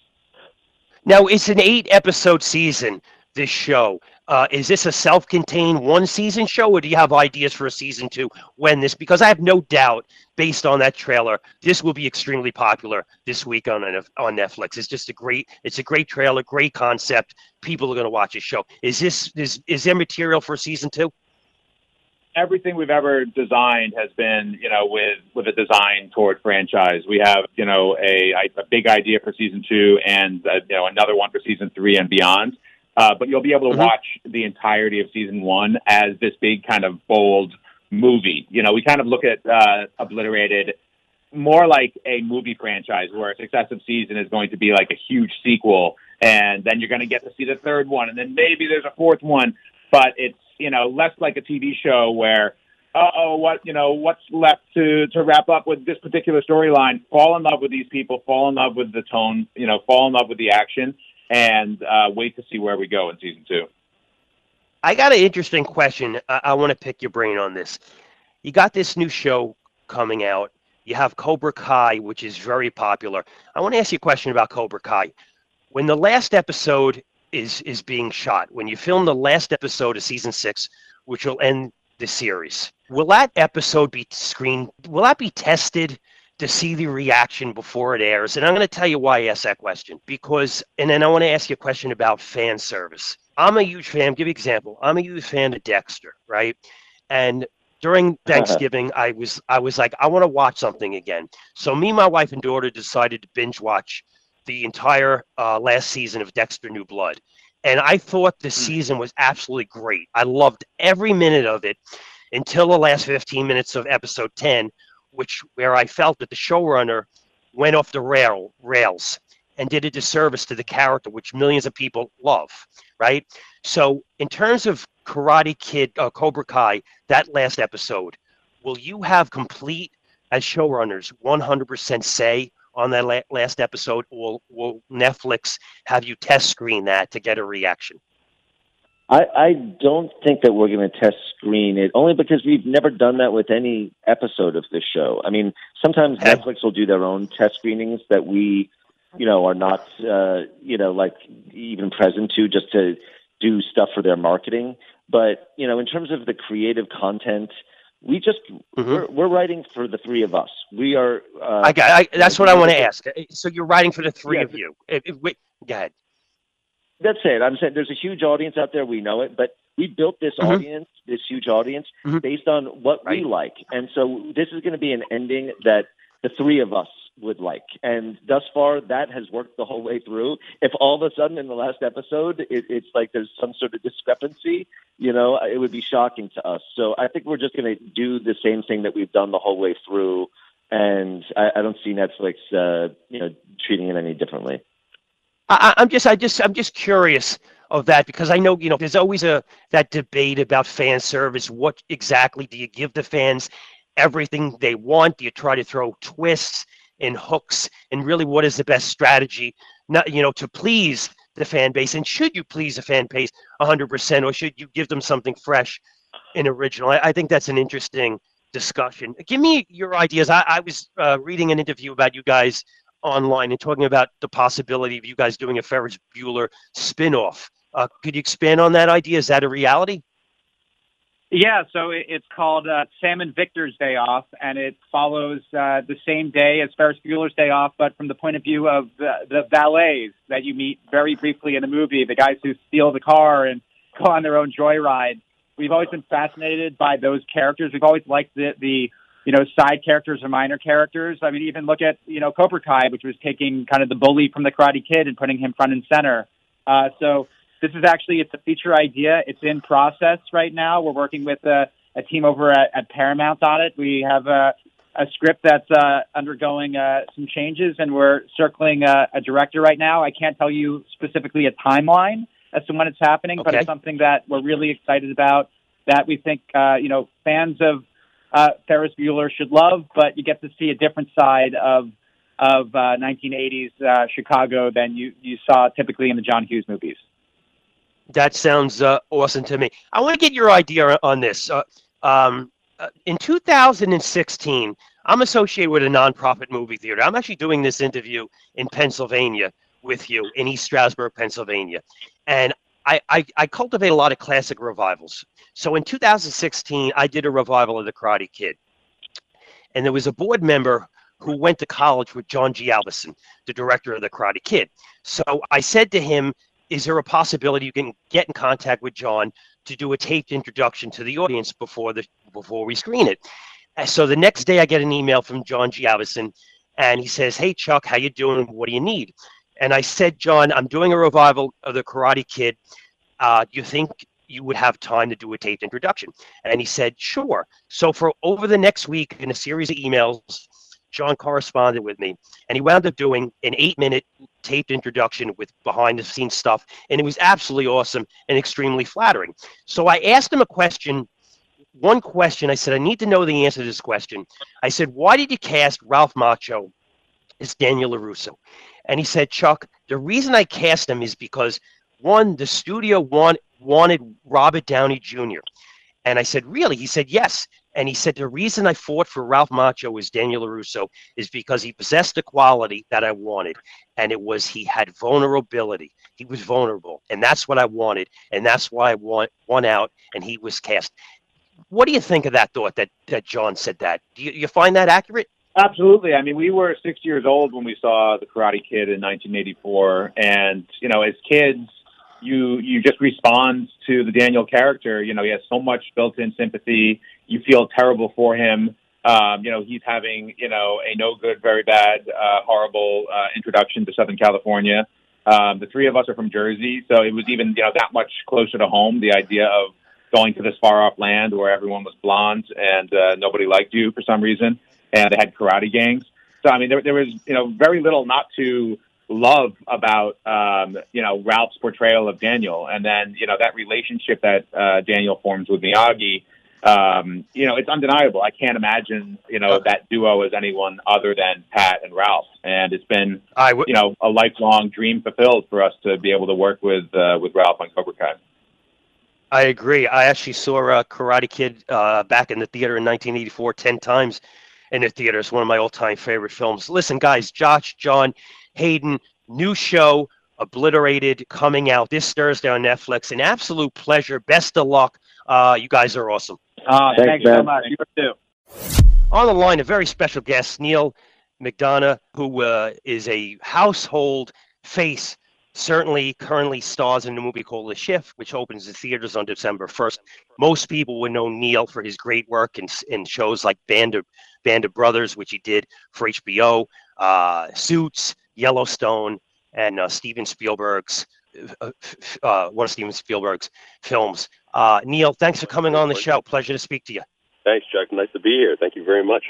Now it's an eight episode season. This show. Uh, is this a self-contained one-season show, or do you have ideas for a season two when this? Because I have no doubt, based on that trailer, this will be extremely popular this week on on Netflix. It's just a great, it's a great trailer, great concept. People are going to watch this show. Is this is is there material for season two? Everything we've ever designed has been, you know, with with a design toward franchise. We have, you know, a, a big idea for season two and uh, you know another one for season three and beyond. Uh, but you'll be able to mm-hmm. watch the entirety of season one as this big kind of bold movie. You know, we kind of look at uh, Obliterated more like a movie franchise where a successive season is going to be like a huge sequel and then you're going to get to see the third one and then maybe there's a fourth one but it's you know, less like a TV show where, uh oh, what you know, what's left to to wrap up with this particular storyline? Fall in love with these people, fall in love with the tone, you know, fall in love with the action, and uh, wait to see where we go in season two. I got an interesting question. I, I want to pick your brain on this. You got this new show coming out. You have Cobra Kai, which is very popular. I want to ask you a question about Cobra Kai. When the last episode is is being shot. When you film the last episode of season six, which will end the series, will that episode be screened? Will that be tested to see the reaction before it airs? And I'm going to tell you why I asked that question because, and then I want to ask you a question about fan service. I'm a huge fan. Give you an example. I'm a huge fan of Dexter, right? And during uh-huh. Thanksgiving, I was I was like, I want to watch something again. So me, my wife, and daughter decided to binge watch the entire uh, last season of Dexter New Blood. And I thought the hmm. season was absolutely great. I loved every minute of it until the last 15 minutes of episode 10, which where I felt that the showrunner went off the rail rails and did a disservice to the character, which millions of people love, right? So, in terms of Karate Kid, uh, Cobra Kai, that last episode, will you have complete, as showrunners, 100% say on that la- last episode, will will Netflix have you test screen that to get a reaction? I, I don't think that we're going to test screen it only because we've never done that with any episode of this show. I mean, sometimes okay. Netflix will do their own test screenings that we, you know, are not, uh, you know, like even present to just to do stuff for their marketing. But you know, in terms of the creative content, we just mm-hmm. we're, we're, writing for the three of us. We are. Uh, I got. I, that's what I want to ask. So you're writing for the three yeah, of you. If, if, wait, go ahead. That's it. I'm saying there's a huge audience out there. We know it, but we built this mm-hmm. audience, this huge audience, mm-hmm. based on what right. we like, and so this is going to be an ending that the three of us would like. And thus far, that has worked the whole way through. If all of a sudden in the last episode, it, it's like there's some sort of discrepancy, you know, it would be shocking to us. So I think we're just going to do the same thing that we've done the whole way through. And I, I don't see Netflix, uh, you know, treating it any differently. I, I'm just, I just, I'm just curious of that because I know you know there's always a that debate about fan service. What exactly do you give the fans? Everything they want? Do you try to throw twists? And hooks and really what is the best strategy not you know to please the fan base and should you please the fan base 100% or should you give them something fresh and original? I, I think that's an interesting discussion. Give me your ideas. I, I was uh, reading an interview about you guys online and talking about the possibility of you guys doing a ferris bueller spin-off. Uh, could you expand on that idea? Is that a reality yeah, so it's called uh, Sam and Victor's Day Off, and it follows uh, the same day as Ferris Bueller's Day Off, but from the point of view of the, the valets that you meet very briefly in the movie, the guys who steal the car and go on their own joyride. We've always been fascinated by those characters. We've always liked the, the you know side characters or minor characters. I mean, even look at you know Cobra Kai, which was taking kind of the bully from the Karate Kid and putting him front and center. Uh, so this is actually it's a feature idea. It's in process right now. We're working with a, a team over at, at, Paramount on it. We have a, a script that's uh, undergoing uh, some changes, and we're circling a, a, director right now. I can't tell you specifically a timeline as to when it's happening, okay. but it's something that we're really excited about. That we think uh, you know fans of uh, Ferris Bueller should love, but you get to see a different side of of 1980s uh, uh, Chicago than you you saw typically in the John Hughes movies. That sounds uh, awesome to me. I want to get your idea on this. Uh, um, uh, in 2016, I'm associated with a nonprofit movie theater. I'm actually doing this interview in Pennsylvania with you in East Stroudsburg, Pennsylvania. And I, I, I cultivate a lot of classic revivals. So in 2016, I did a revival of The Karate Kid. And there was a board member who went to college with John G. Avildsen, the director of The Karate Kid. So I said to him, Is there a possibility you can get in contact with John to do a taped introduction to the audience before the before we screen it? So the next day I get an email from John G. Avildsen and he says, Hey Chuck, how you doing? What do you need? And I said, John, I'm doing a revival of the Karate Kid. Uh, do you think you would have time to do a taped introduction? And he said, sure. So for over the next week, in a series of emails, John corresponded with me, and he wound up doing an eight-minute taped introduction with behind-the-scenes stuff, and it was absolutely awesome and extremely flattering. So I asked him a question. One question, I said, I need to know the answer to this question. I said, why did you cast Ralph Macchio as Daniel LaRusso? And he said, Chuck, the reason I cast him is because one, the studio want, wanted Robert Downey Jr. And I said, Really? He said, Yes. And he said, The reason I fought for Ralph Macchio as Daniel LaRusso is because he possessed the quality that I wanted. And it was he had vulnerability. He was vulnerable. And that's what I wanted. And that's why I want, won out. And he was cast. What do you think of that thought that, that John said that? Do you, you find that accurate? Absolutely. I mean, we were six years old when we saw The Karate Kid in 1984, and you know, as kids, you you just respond to the Daniel character. You know, he has so much built-in sympathy. You feel terrible for him. Um, you know, he's having you know a no good, very bad, uh, horrible uh, introduction to Southern California. Um, the three of us are from Jersey, so it was even you know that much closer to home. The idea of going to this far off land where everyone was blonde and uh, nobody liked you for some reason and they had karate gangs. So I mean, there, there was you know very little not to love about um, you know Ralph's portrayal of Daniel, and then you know that relationship that uh, Daniel forms with Miyagi. Um, you know, it's undeniable. I can't imagine you know that duo as anyone other than Pat and Ralph, and it's been I w- you know a lifelong dream fulfilled for us to be able to work with uh, with Ralph on Cobra Kai. I agree. I actually saw uh, Karate Kid uh, back in the theater in 1984 ten times in the theater. It's one of my all-time favorite films. Listen, guys, Josh, John, Hayden, new show, Obliterated, coming out this Thursday on Netflix. An absolute pleasure. Best of luck. Uh, you guys are awesome. Uh, thanks, thanks so much. You too. On the line, a very special guest, Neal McDonough, who uh, is a household face certainly currently stars in the movie called The Shift, which opens the theaters on December 1st. Most people would know Neal for his great work in, in shows like Band of Band of Brothers, which he did for HBO, uh, Suits, Yellowstone, and uh, Steven Spielberg's uh, one of Steven Spielberg's films. Uh, Neal, thanks for coming on the show. Pleasure to speak to you. Thanks, Chuck. Nice to be here. Thank you very much.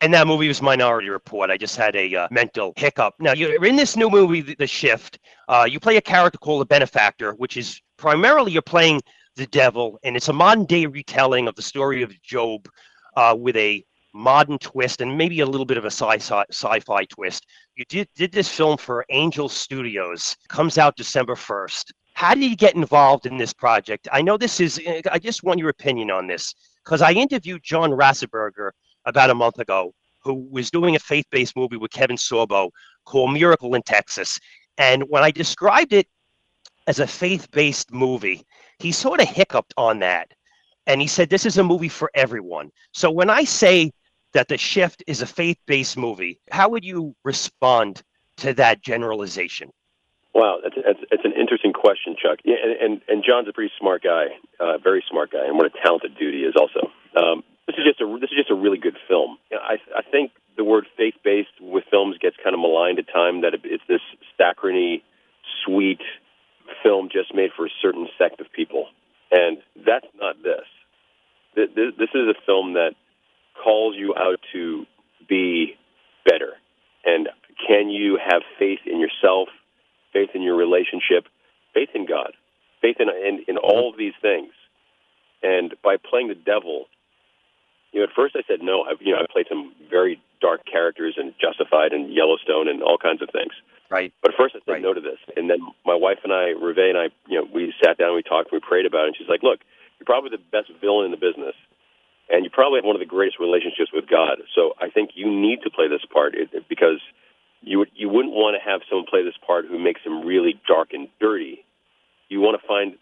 And that movie was Minority Report. I just had a uh, mental hiccup. Now, you're in this new movie, The Shift. Uh, you play a character called the Benefactor, which is primarily you're playing the devil, and it's a modern day retelling of the story of Job uh, with a modern twist and maybe a little bit of a sci-fi, sci-fi twist. You did, did this film for Angel Studios. Comes out December 1st. How did you get involved in this project? I know this is, I just want your opinion on this because I interviewed John Ratzenberger about a month ago who was doing a faith-based movie with Kevin Sorbo called Miracle in Texas. And when I described it as a faith-based movie, he sort of hiccuped on that. And he said, This is a movie for everyone. So when I say that The Shift is a faith based movie. How would you respond to that generalization? Wow, that's, it's an interesting question, Chuck. Yeah, and, and, and John's a pretty smart guy, uh, very smart guy, and what a talented dude he is. Also, um, this is just a this is just a really good film. I I think the word faith based with films gets kind of maligned at times. That it's this saccharine, sweet film just made for a certain sect of people, and that's not. This, this is a film that calls you out to be better? And can you have faith in yourself, faith in your relationship, faith in God, faith in, in, in all of these things? And by playing the devil, you know, at first I said no. I, you know, I played some very dark characters and Justified and Yellowstone and all kinds of things. Right. But first I said right. no to this, and then my wife and I, Ruvé and I, you know, we sat down, we talked, we prayed about it, and she's like, "Look, you're probably the best villain in the business, and you probably have one of the greatest relationships with God. So I think you need to play this part because you you wouldn't want to have someone play this part who makes him really dark and dirty. you want to find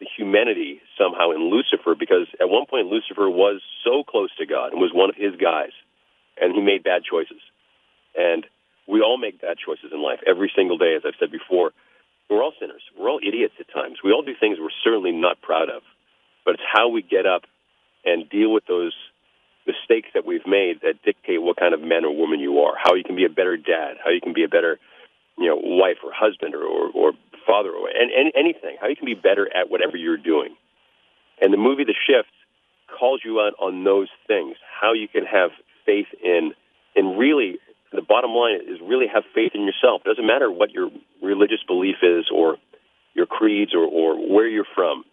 the humanity somehow in Lucifer because at one point Lucifer was so close to God and was one of his guys, and he made bad choices. And we all make bad choices in life every single day, as I've said before. We're all sinners. We're all idiots at times. We all do things we're certainly not proud of. But it's how we get up and deal with those mistakes that we've made that dictate what kind of man or woman you are, how you can be a better dad, how you can be a better, you know, wife or husband or, or, or father or and, and anything, how you can be better at whatever you're doing. And the movie The Shift calls you out on those things, how you can have faith in, in really the bottom line is really have faith in yourself. It doesn't matter what your religious belief is or your creeds or, or where you're from.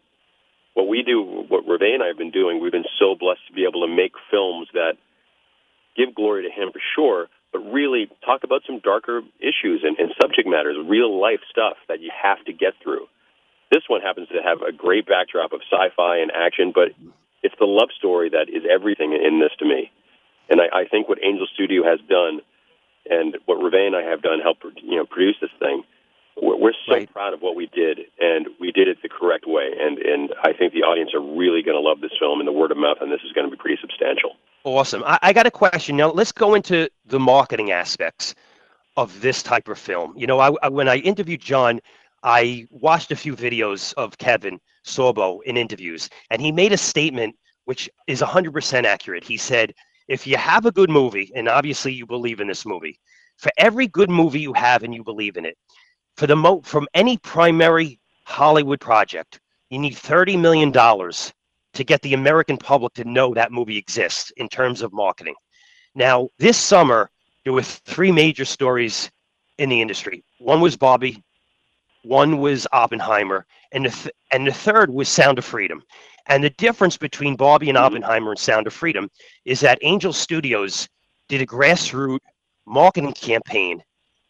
What we do, what Ruvé and I have been doing, we've been so blessed to be able to make films that give glory to Him for sure, but really talk about some darker issues and, and subject matters, real life stuff that you have to get through. This one happens to have a great backdrop of sci-fi and action, but it's the love story that is everything in this to me. And I, I think what Angel Studio has done and what Reve and I have done help you know produce this thing. We're, so right. proud of what we did, and we did it the correct way. And and I think the audience are really going to love this film, and the word of mouth on this is going to be pretty substantial. Awesome. I, I got a question now. Let's go into the marketing aspects of this type of film. You know, I, I, when I interviewed John, I watched a few videos of Kevin Sorbo in interviews, and he made a statement which is 100% accurate. He said, if you have a good movie, and obviously you believe in this movie, for every good movie you have and you believe in it, for the mo from any primary Hollywood project, you need thirty million dollars to get the American public to know that movie exists in terms of marketing. Now, this summer there were three major stories in the industry. One was Barbie, one was Oppenheimer, and the th- and the third was Sound of Freedom. And the difference between Barbie and mm-hmm. Oppenheimer and Sound of Freedom is that Angel Studios did a grassroots marketing campaign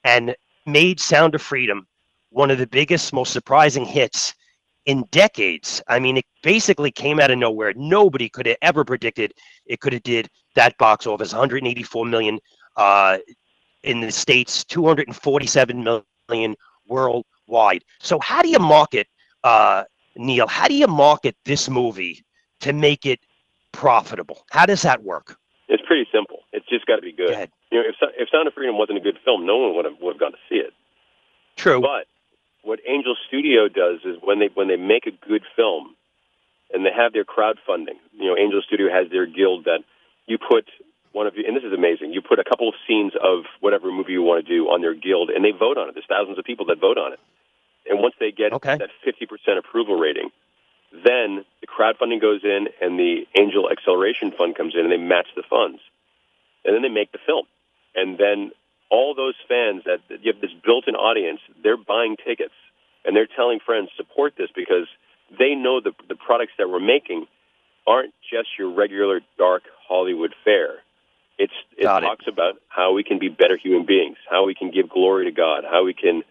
and made Sound of Freedom one of the biggest, most surprising hits in decades. I mean, it basically came out of nowhere. Nobody could have ever predicted it could have did that box office, 184 million uh, in the states, 247 million worldwide. So, how do you market uh, Neal, how do you market this movie to make it profitable? How does that work? It's pretty simple. It's just got to be good. Go you know, if if Sound of Freedom wasn't a good film, no one would have would have gone to see it. True. But what Angel Studio does is when they when they make a good film, and they have their crowdfunding. You know, Angel Studio has their guild that you put one of you, and this is amazing. You put a couple of scenes of whatever movie you want to do on their guild, and they vote on it. There's thousands of people that vote on it. And once they get okay. that 50% approval rating, then the crowdfunding goes in and the Angel Acceleration Fund comes in and they match the funds. And then they make the film. And then all those fans that you have this built-in audience, they're buying tickets and they're telling friends support this because they know the the products that we're making aren't just your regular dark Hollywood fare. It's it Got talks it. about how we can be better human beings, how we can give glory to God, how we can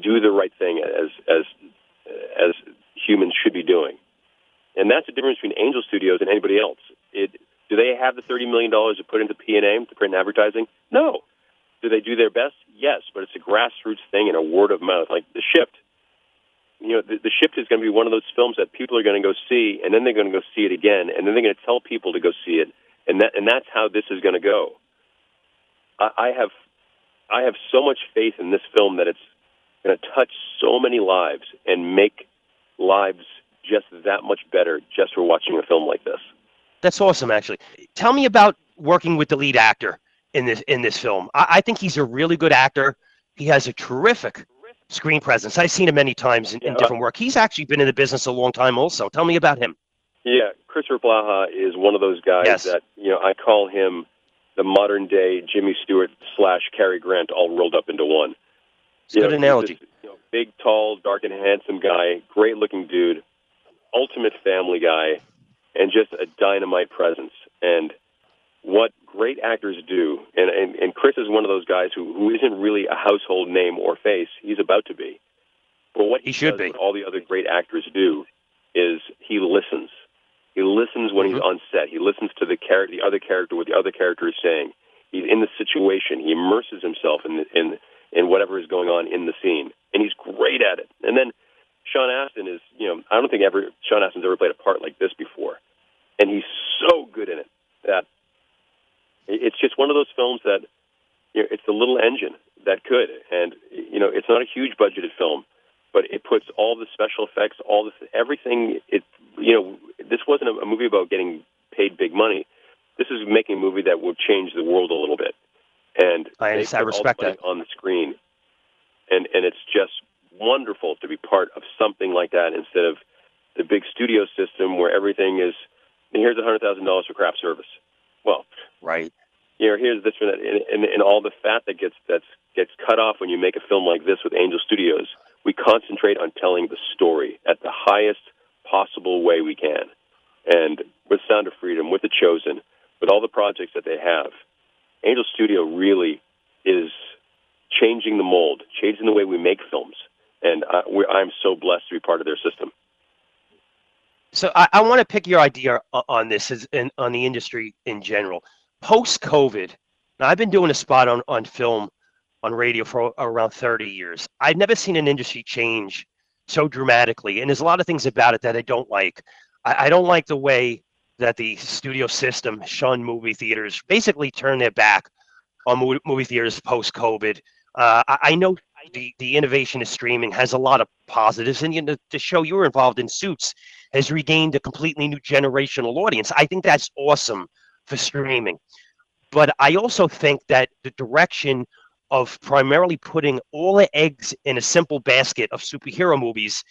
do the right thing as as as humans should be doing. And that's the difference between Angel Studios and anybody else. It, do they have the thirty million dollars to put into P and A, to print advertising? No. Do they do their best? Yes, but it's a grassroots thing and a word of mouth. Like the Shift, you know, the, the Shift is going to be one of those films that people are going to go see, and then they're going to go see it again, and then they're going to tell people to go see it, and that and that's how this is going to go. I, I have I have so much faith in this film that it's going to touch so many lives and make lives just that much better just for watching a film like this. That's awesome, actually. Tell me about working with the lead actor in this in this film. I, I think he's a really good actor. He has a terrific screen presence. I've seen him many times in, in different work. He's actually been in the business a long time, also. Tell me about him. Yeah, Kristoffer Polaha is one of those guys Yes. that you know I call him the modern day Jimmy Stewart slash Cary Grant all rolled up into one. It's You good know, analogy. this, you know, big, tall, dark, and handsome guy, great looking dude, ultimate family guy, and just a dynamite presence. And what great actors do, and, and, and Chris is one of those guys who, who isn't really a household name or face. He's about to be. But what He should does, be. what all the other great actors do, is he listens. He listens when Mm-hmm. he's on set. He listens to the character, the other character, what the other character is saying. He's in the situation. He immerses himself in the, in in whatever is going on in the scene, and he's great at it. And then Sean Astin is, you know, I don't think ever Sean Astin's ever played a part like this before, and he's so good in it that it's just one of those films that you know, it's the little engine that could, and you know, it's not a huge budgeted film, but it puts all the special effects, all this, everything. It, you know, this wasn't a, movie about getting paid big money. This is making a movie that will change the world a little bit, and I, I respect that on the screen, and and it's just wonderful to be part of something like that instead of the big studio system where everything is here's a hundred thousand dollars for craft service. Well, right. You know, here's this and, and, and all the fat that gets that's gets cut off when you make a film like this with Angel Studios. We concentrate on telling the story at the highest possible way we can, and with Sound of Freedom, with The Chosen, with all the projects that they have, Angel Studio really is changing the mold, changing the way we make films and I, I'm so blessed to be part of their system. So I, I want to pick your idea on this as on the industry in general. Post COVID, now I've been doing a spot on on film, on radio for around 30 years. I've never seen an industry change so dramatically, and there's a lot of things about it that I don't like. I, I don't like the way that the studio system shunned movie theaters, basically turned their back on movie, movie theaters post COVID. Uh, I, I know the, the innovation of streaming has a lot of positives, and you know, the show you were involved in, Suits, has regained a completely new generational audience. I think that's awesome for streaming. But I also think that the direction of primarily putting all the eggs in a simple basket of superhero movies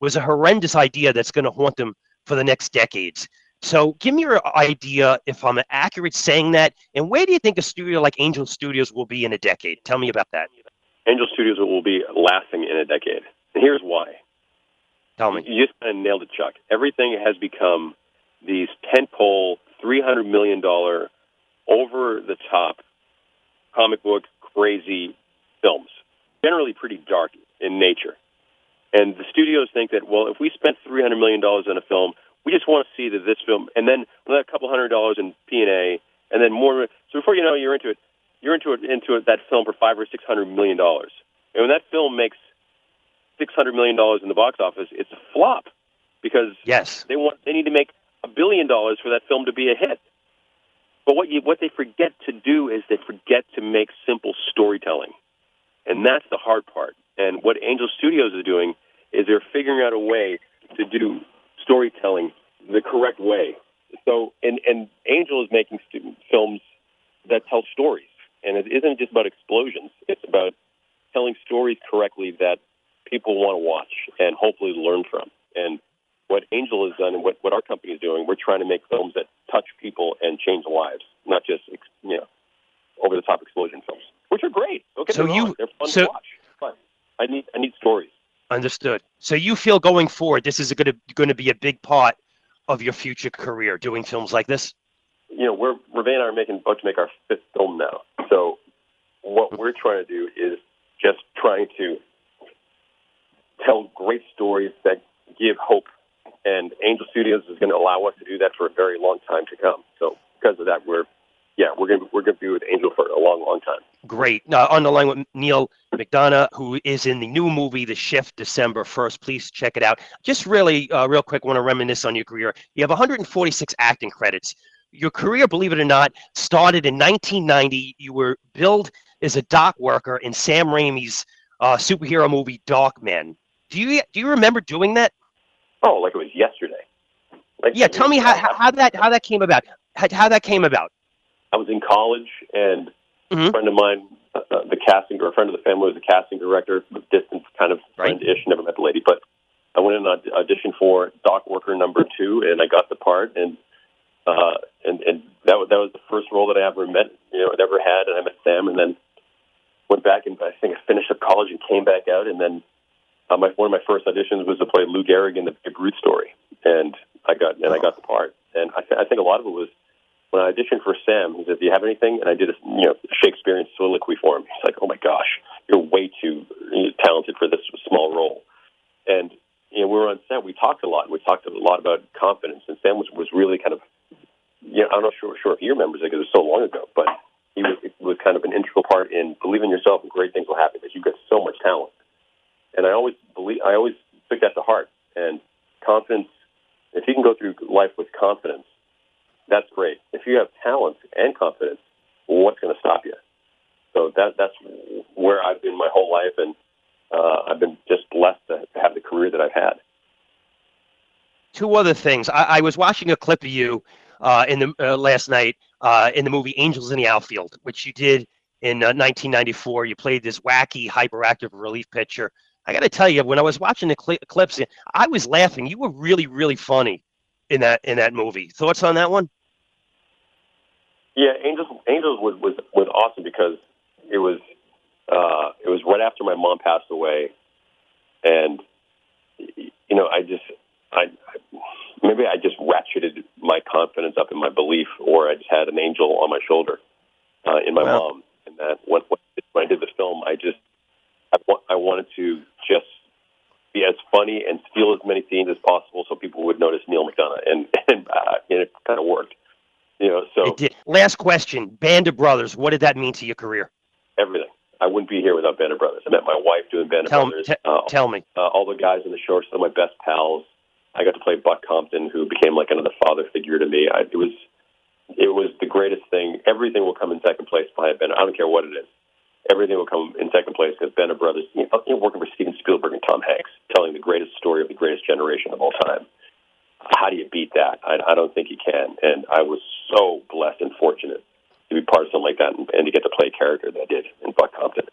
was a horrendous idea that's going to haunt them for the next decades. So, give me your idea if I'm accurate saying that, and where do you think a studio like Angel Studios will be in a decade? Tell me about that. Angel Studios will be lasting in a decade. And here's why. Tell me. You just kind of nailed it, Chuck. Everything has become these tentpole, $300 million, over the top comic book crazy films, generally pretty dark in nature. And the studios think that, well, if we spent $300 million on a film, we just want to see that this film, and then a couple hundred dollars in P&A, and then more. So before you know, you're into it you're into it, into it, that film for five or six hundred million dollars. And when that film makes six hundred million dollars in the box office, it's a flop because yes, they want they need to make a billion dollars for that film to be a hit. But what you what they forget to do is they forget to make simple storytelling, and that's the hard part. And what Angel Studios is doing is they're figuring out a way to do storytelling the correct way. So, and and Angel is making films that tell stories and it isn't just about explosions. It's about telling stories correctly that people want to watch and hopefully learn from. And what Angel has done and what, what our company is doing, we're trying to make films that touch people and change lives, not just you know over the top explosion films, which are great. Don't so you. They're fun so, to watch. But I need I need stories. Understood. So you feel going forward, this is going to going to be a big part of your future career, doing films like this you know, we're Ruvé and I are making about to make our fifth film now. What we're trying to do is just trying to tell great stories that give hope. And Angel Studios is going to allow us to do that for a very long time to come. So because of that, we're yeah, we're gonna we're gonna be with Angel for a long, long time. Great. Now on the line with Neal McDonough, who is in the new movie The Shift, December first. Please check it out. Just really, uh, real quick, want to reminisce on your career. You have 146 acting credits your career, believe it or not, started in 1990. You were billed as a dock worker in Sam Raimi's uh, superhero movie Darkman. Do you do you remember doing that? Oh, like it was yesterday. Like yeah, tell me how, how that how that came about. How, how that came about. I was in college, and mm-hmm. a friend of mine, uh, uh, the casting or a friend of the family, was a casting director, distant kind of friend ish. Never met the lady, but I went in and auditioned for dock worker number two, and I got the part. And uh, and and that was that was the first role that I ever met, you know, ever had, and I met Sam, and then went back and I think I finished up college and came back out, and then uh, my one of my first auditions was to play Lou Gehrig in the Babe Ruth story, and I got and I got the part, and I, th- I think a lot of it was when I auditioned for Sam. He said, "Do you have anything?" And I did a you know Shakespearean soliloquy for him. He's like, "Oh my gosh, you're way too talented for this small role," and you know, we were on set. We talked a lot. We talked a lot about confidence, and Sam was was really kind of you know, I'm not sure, sure if he remembers it because it was so long ago, but kind of an integral part in believing in yourself and great things will happen because you've got so much talent. And I always believe, I always took that to heart. And confidence, if you can go through life with confidence, that's great. If you have talent and confidence, what's going to stop you? So that that's where I've been my whole life, and uh, I've been just blessed to, to have the career that I've had. Two other things. I, I was watching a clip of you uh, in the uh, last night uh, in the movie Angels in the Outfield, which you did in 1994. Uh, you played this wacky, hyperactive relief pitcher. I got to tell you, when I was watching the cl- clips, I was laughing. You were really, really funny in that in that movie. Thoughts on that one? Yeah, Angels Angels was was, was awesome because it was uh, it was right after my mom passed away, and you know I just I, I maybe I just ratcheted my confidence up in my belief, or I just had an angel on my shoulder uh, in my wow. mom, and that when, when I did the film, I just I, I wanted to just be as funny and steal as many scenes as possible so people would notice Neal McDonough, and and, uh, and it kind of worked. You know, so last question: Band of Brothers. What did that mean to your career? Everything. I wouldn't be here without Band of Brothers. I met my wife doing Band of tell, Brothers. T- uh, tell me. Uh, all the guys in the show are some of my best pals. I got to play Buck Compton, who became like another father figure to me. I, it was it was the greatest thing. Everything will come in second place behind Ben. I don't care what it is. Everything will come in second place because Band of Brothers, you know, working for Steven Spielberg and Tom Hanks, telling the greatest story of the greatest generation of all time how do you beat that? I, I don't think you can. And I was so blessed and fortunate to be part of something like that and, and to get to play a character that I did in Buck Compton.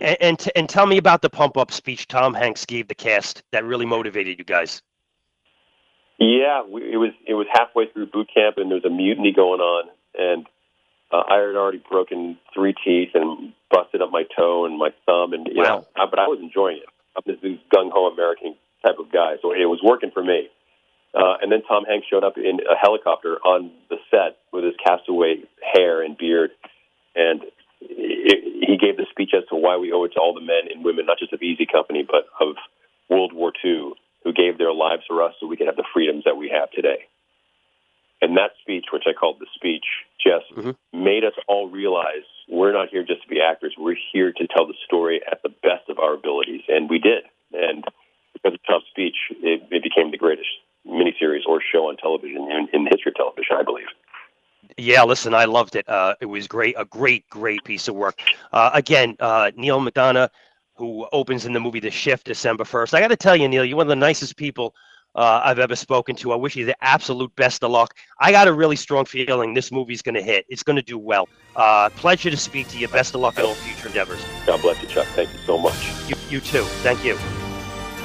And and, t- and tell me about the pump up speech Tom Hanks gave the cast that really motivated you guys. Yeah, we, it was it was halfway through boot camp and there was a mutiny going on, and uh, I had already broken three teeth and busted up my toe and my thumb, and you wow. know, I, but I was enjoying it. I'm this gung ho American type of guy, so it was working for me. Uh, and then Tom Hanks showed up in a helicopter on the set with his castaway hair and beard, and it, he gave the speech as to why we owe it to all the men and women, not just of Easy Company, but of World War II, who gave their lives for us so we could have the freedoms that we have today. And that speech, which I called the speech, just mm-hmm. made us all realize we're not here just to be actors. We're here to tell the story at the best of our abilities, and we did. And because of Tom's speech, it, it became the greatest miniseries or show on television in, in the history of television, I believe. Yeah, listen, I loved it. Uh, it was great, a great, great piece of work. Uh, again, uh, Neal McDonough, who opens in the movie The Shift December 1st. I got to tell you, Neal, you're one of the nicest people uh, I've ever spoken to. I wish you the absolute best of luck. I got a really strong feeling this movie's going to hit. It's going to do well. Uh, pleasure to speak to you. Best of luck in all future endeavors. God bless you, Chuck. Thank you so much. You, you too. Thank you.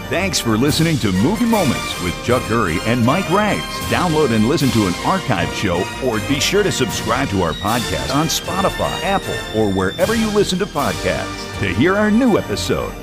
Thanks for listening to Movie Moments with Chuck Curry and Mike Ragz. Download and listen to an archived show or be sure to subscribe to our podcast on Spotify, Apple, or wherever you listen to podcasts to hear our new episode.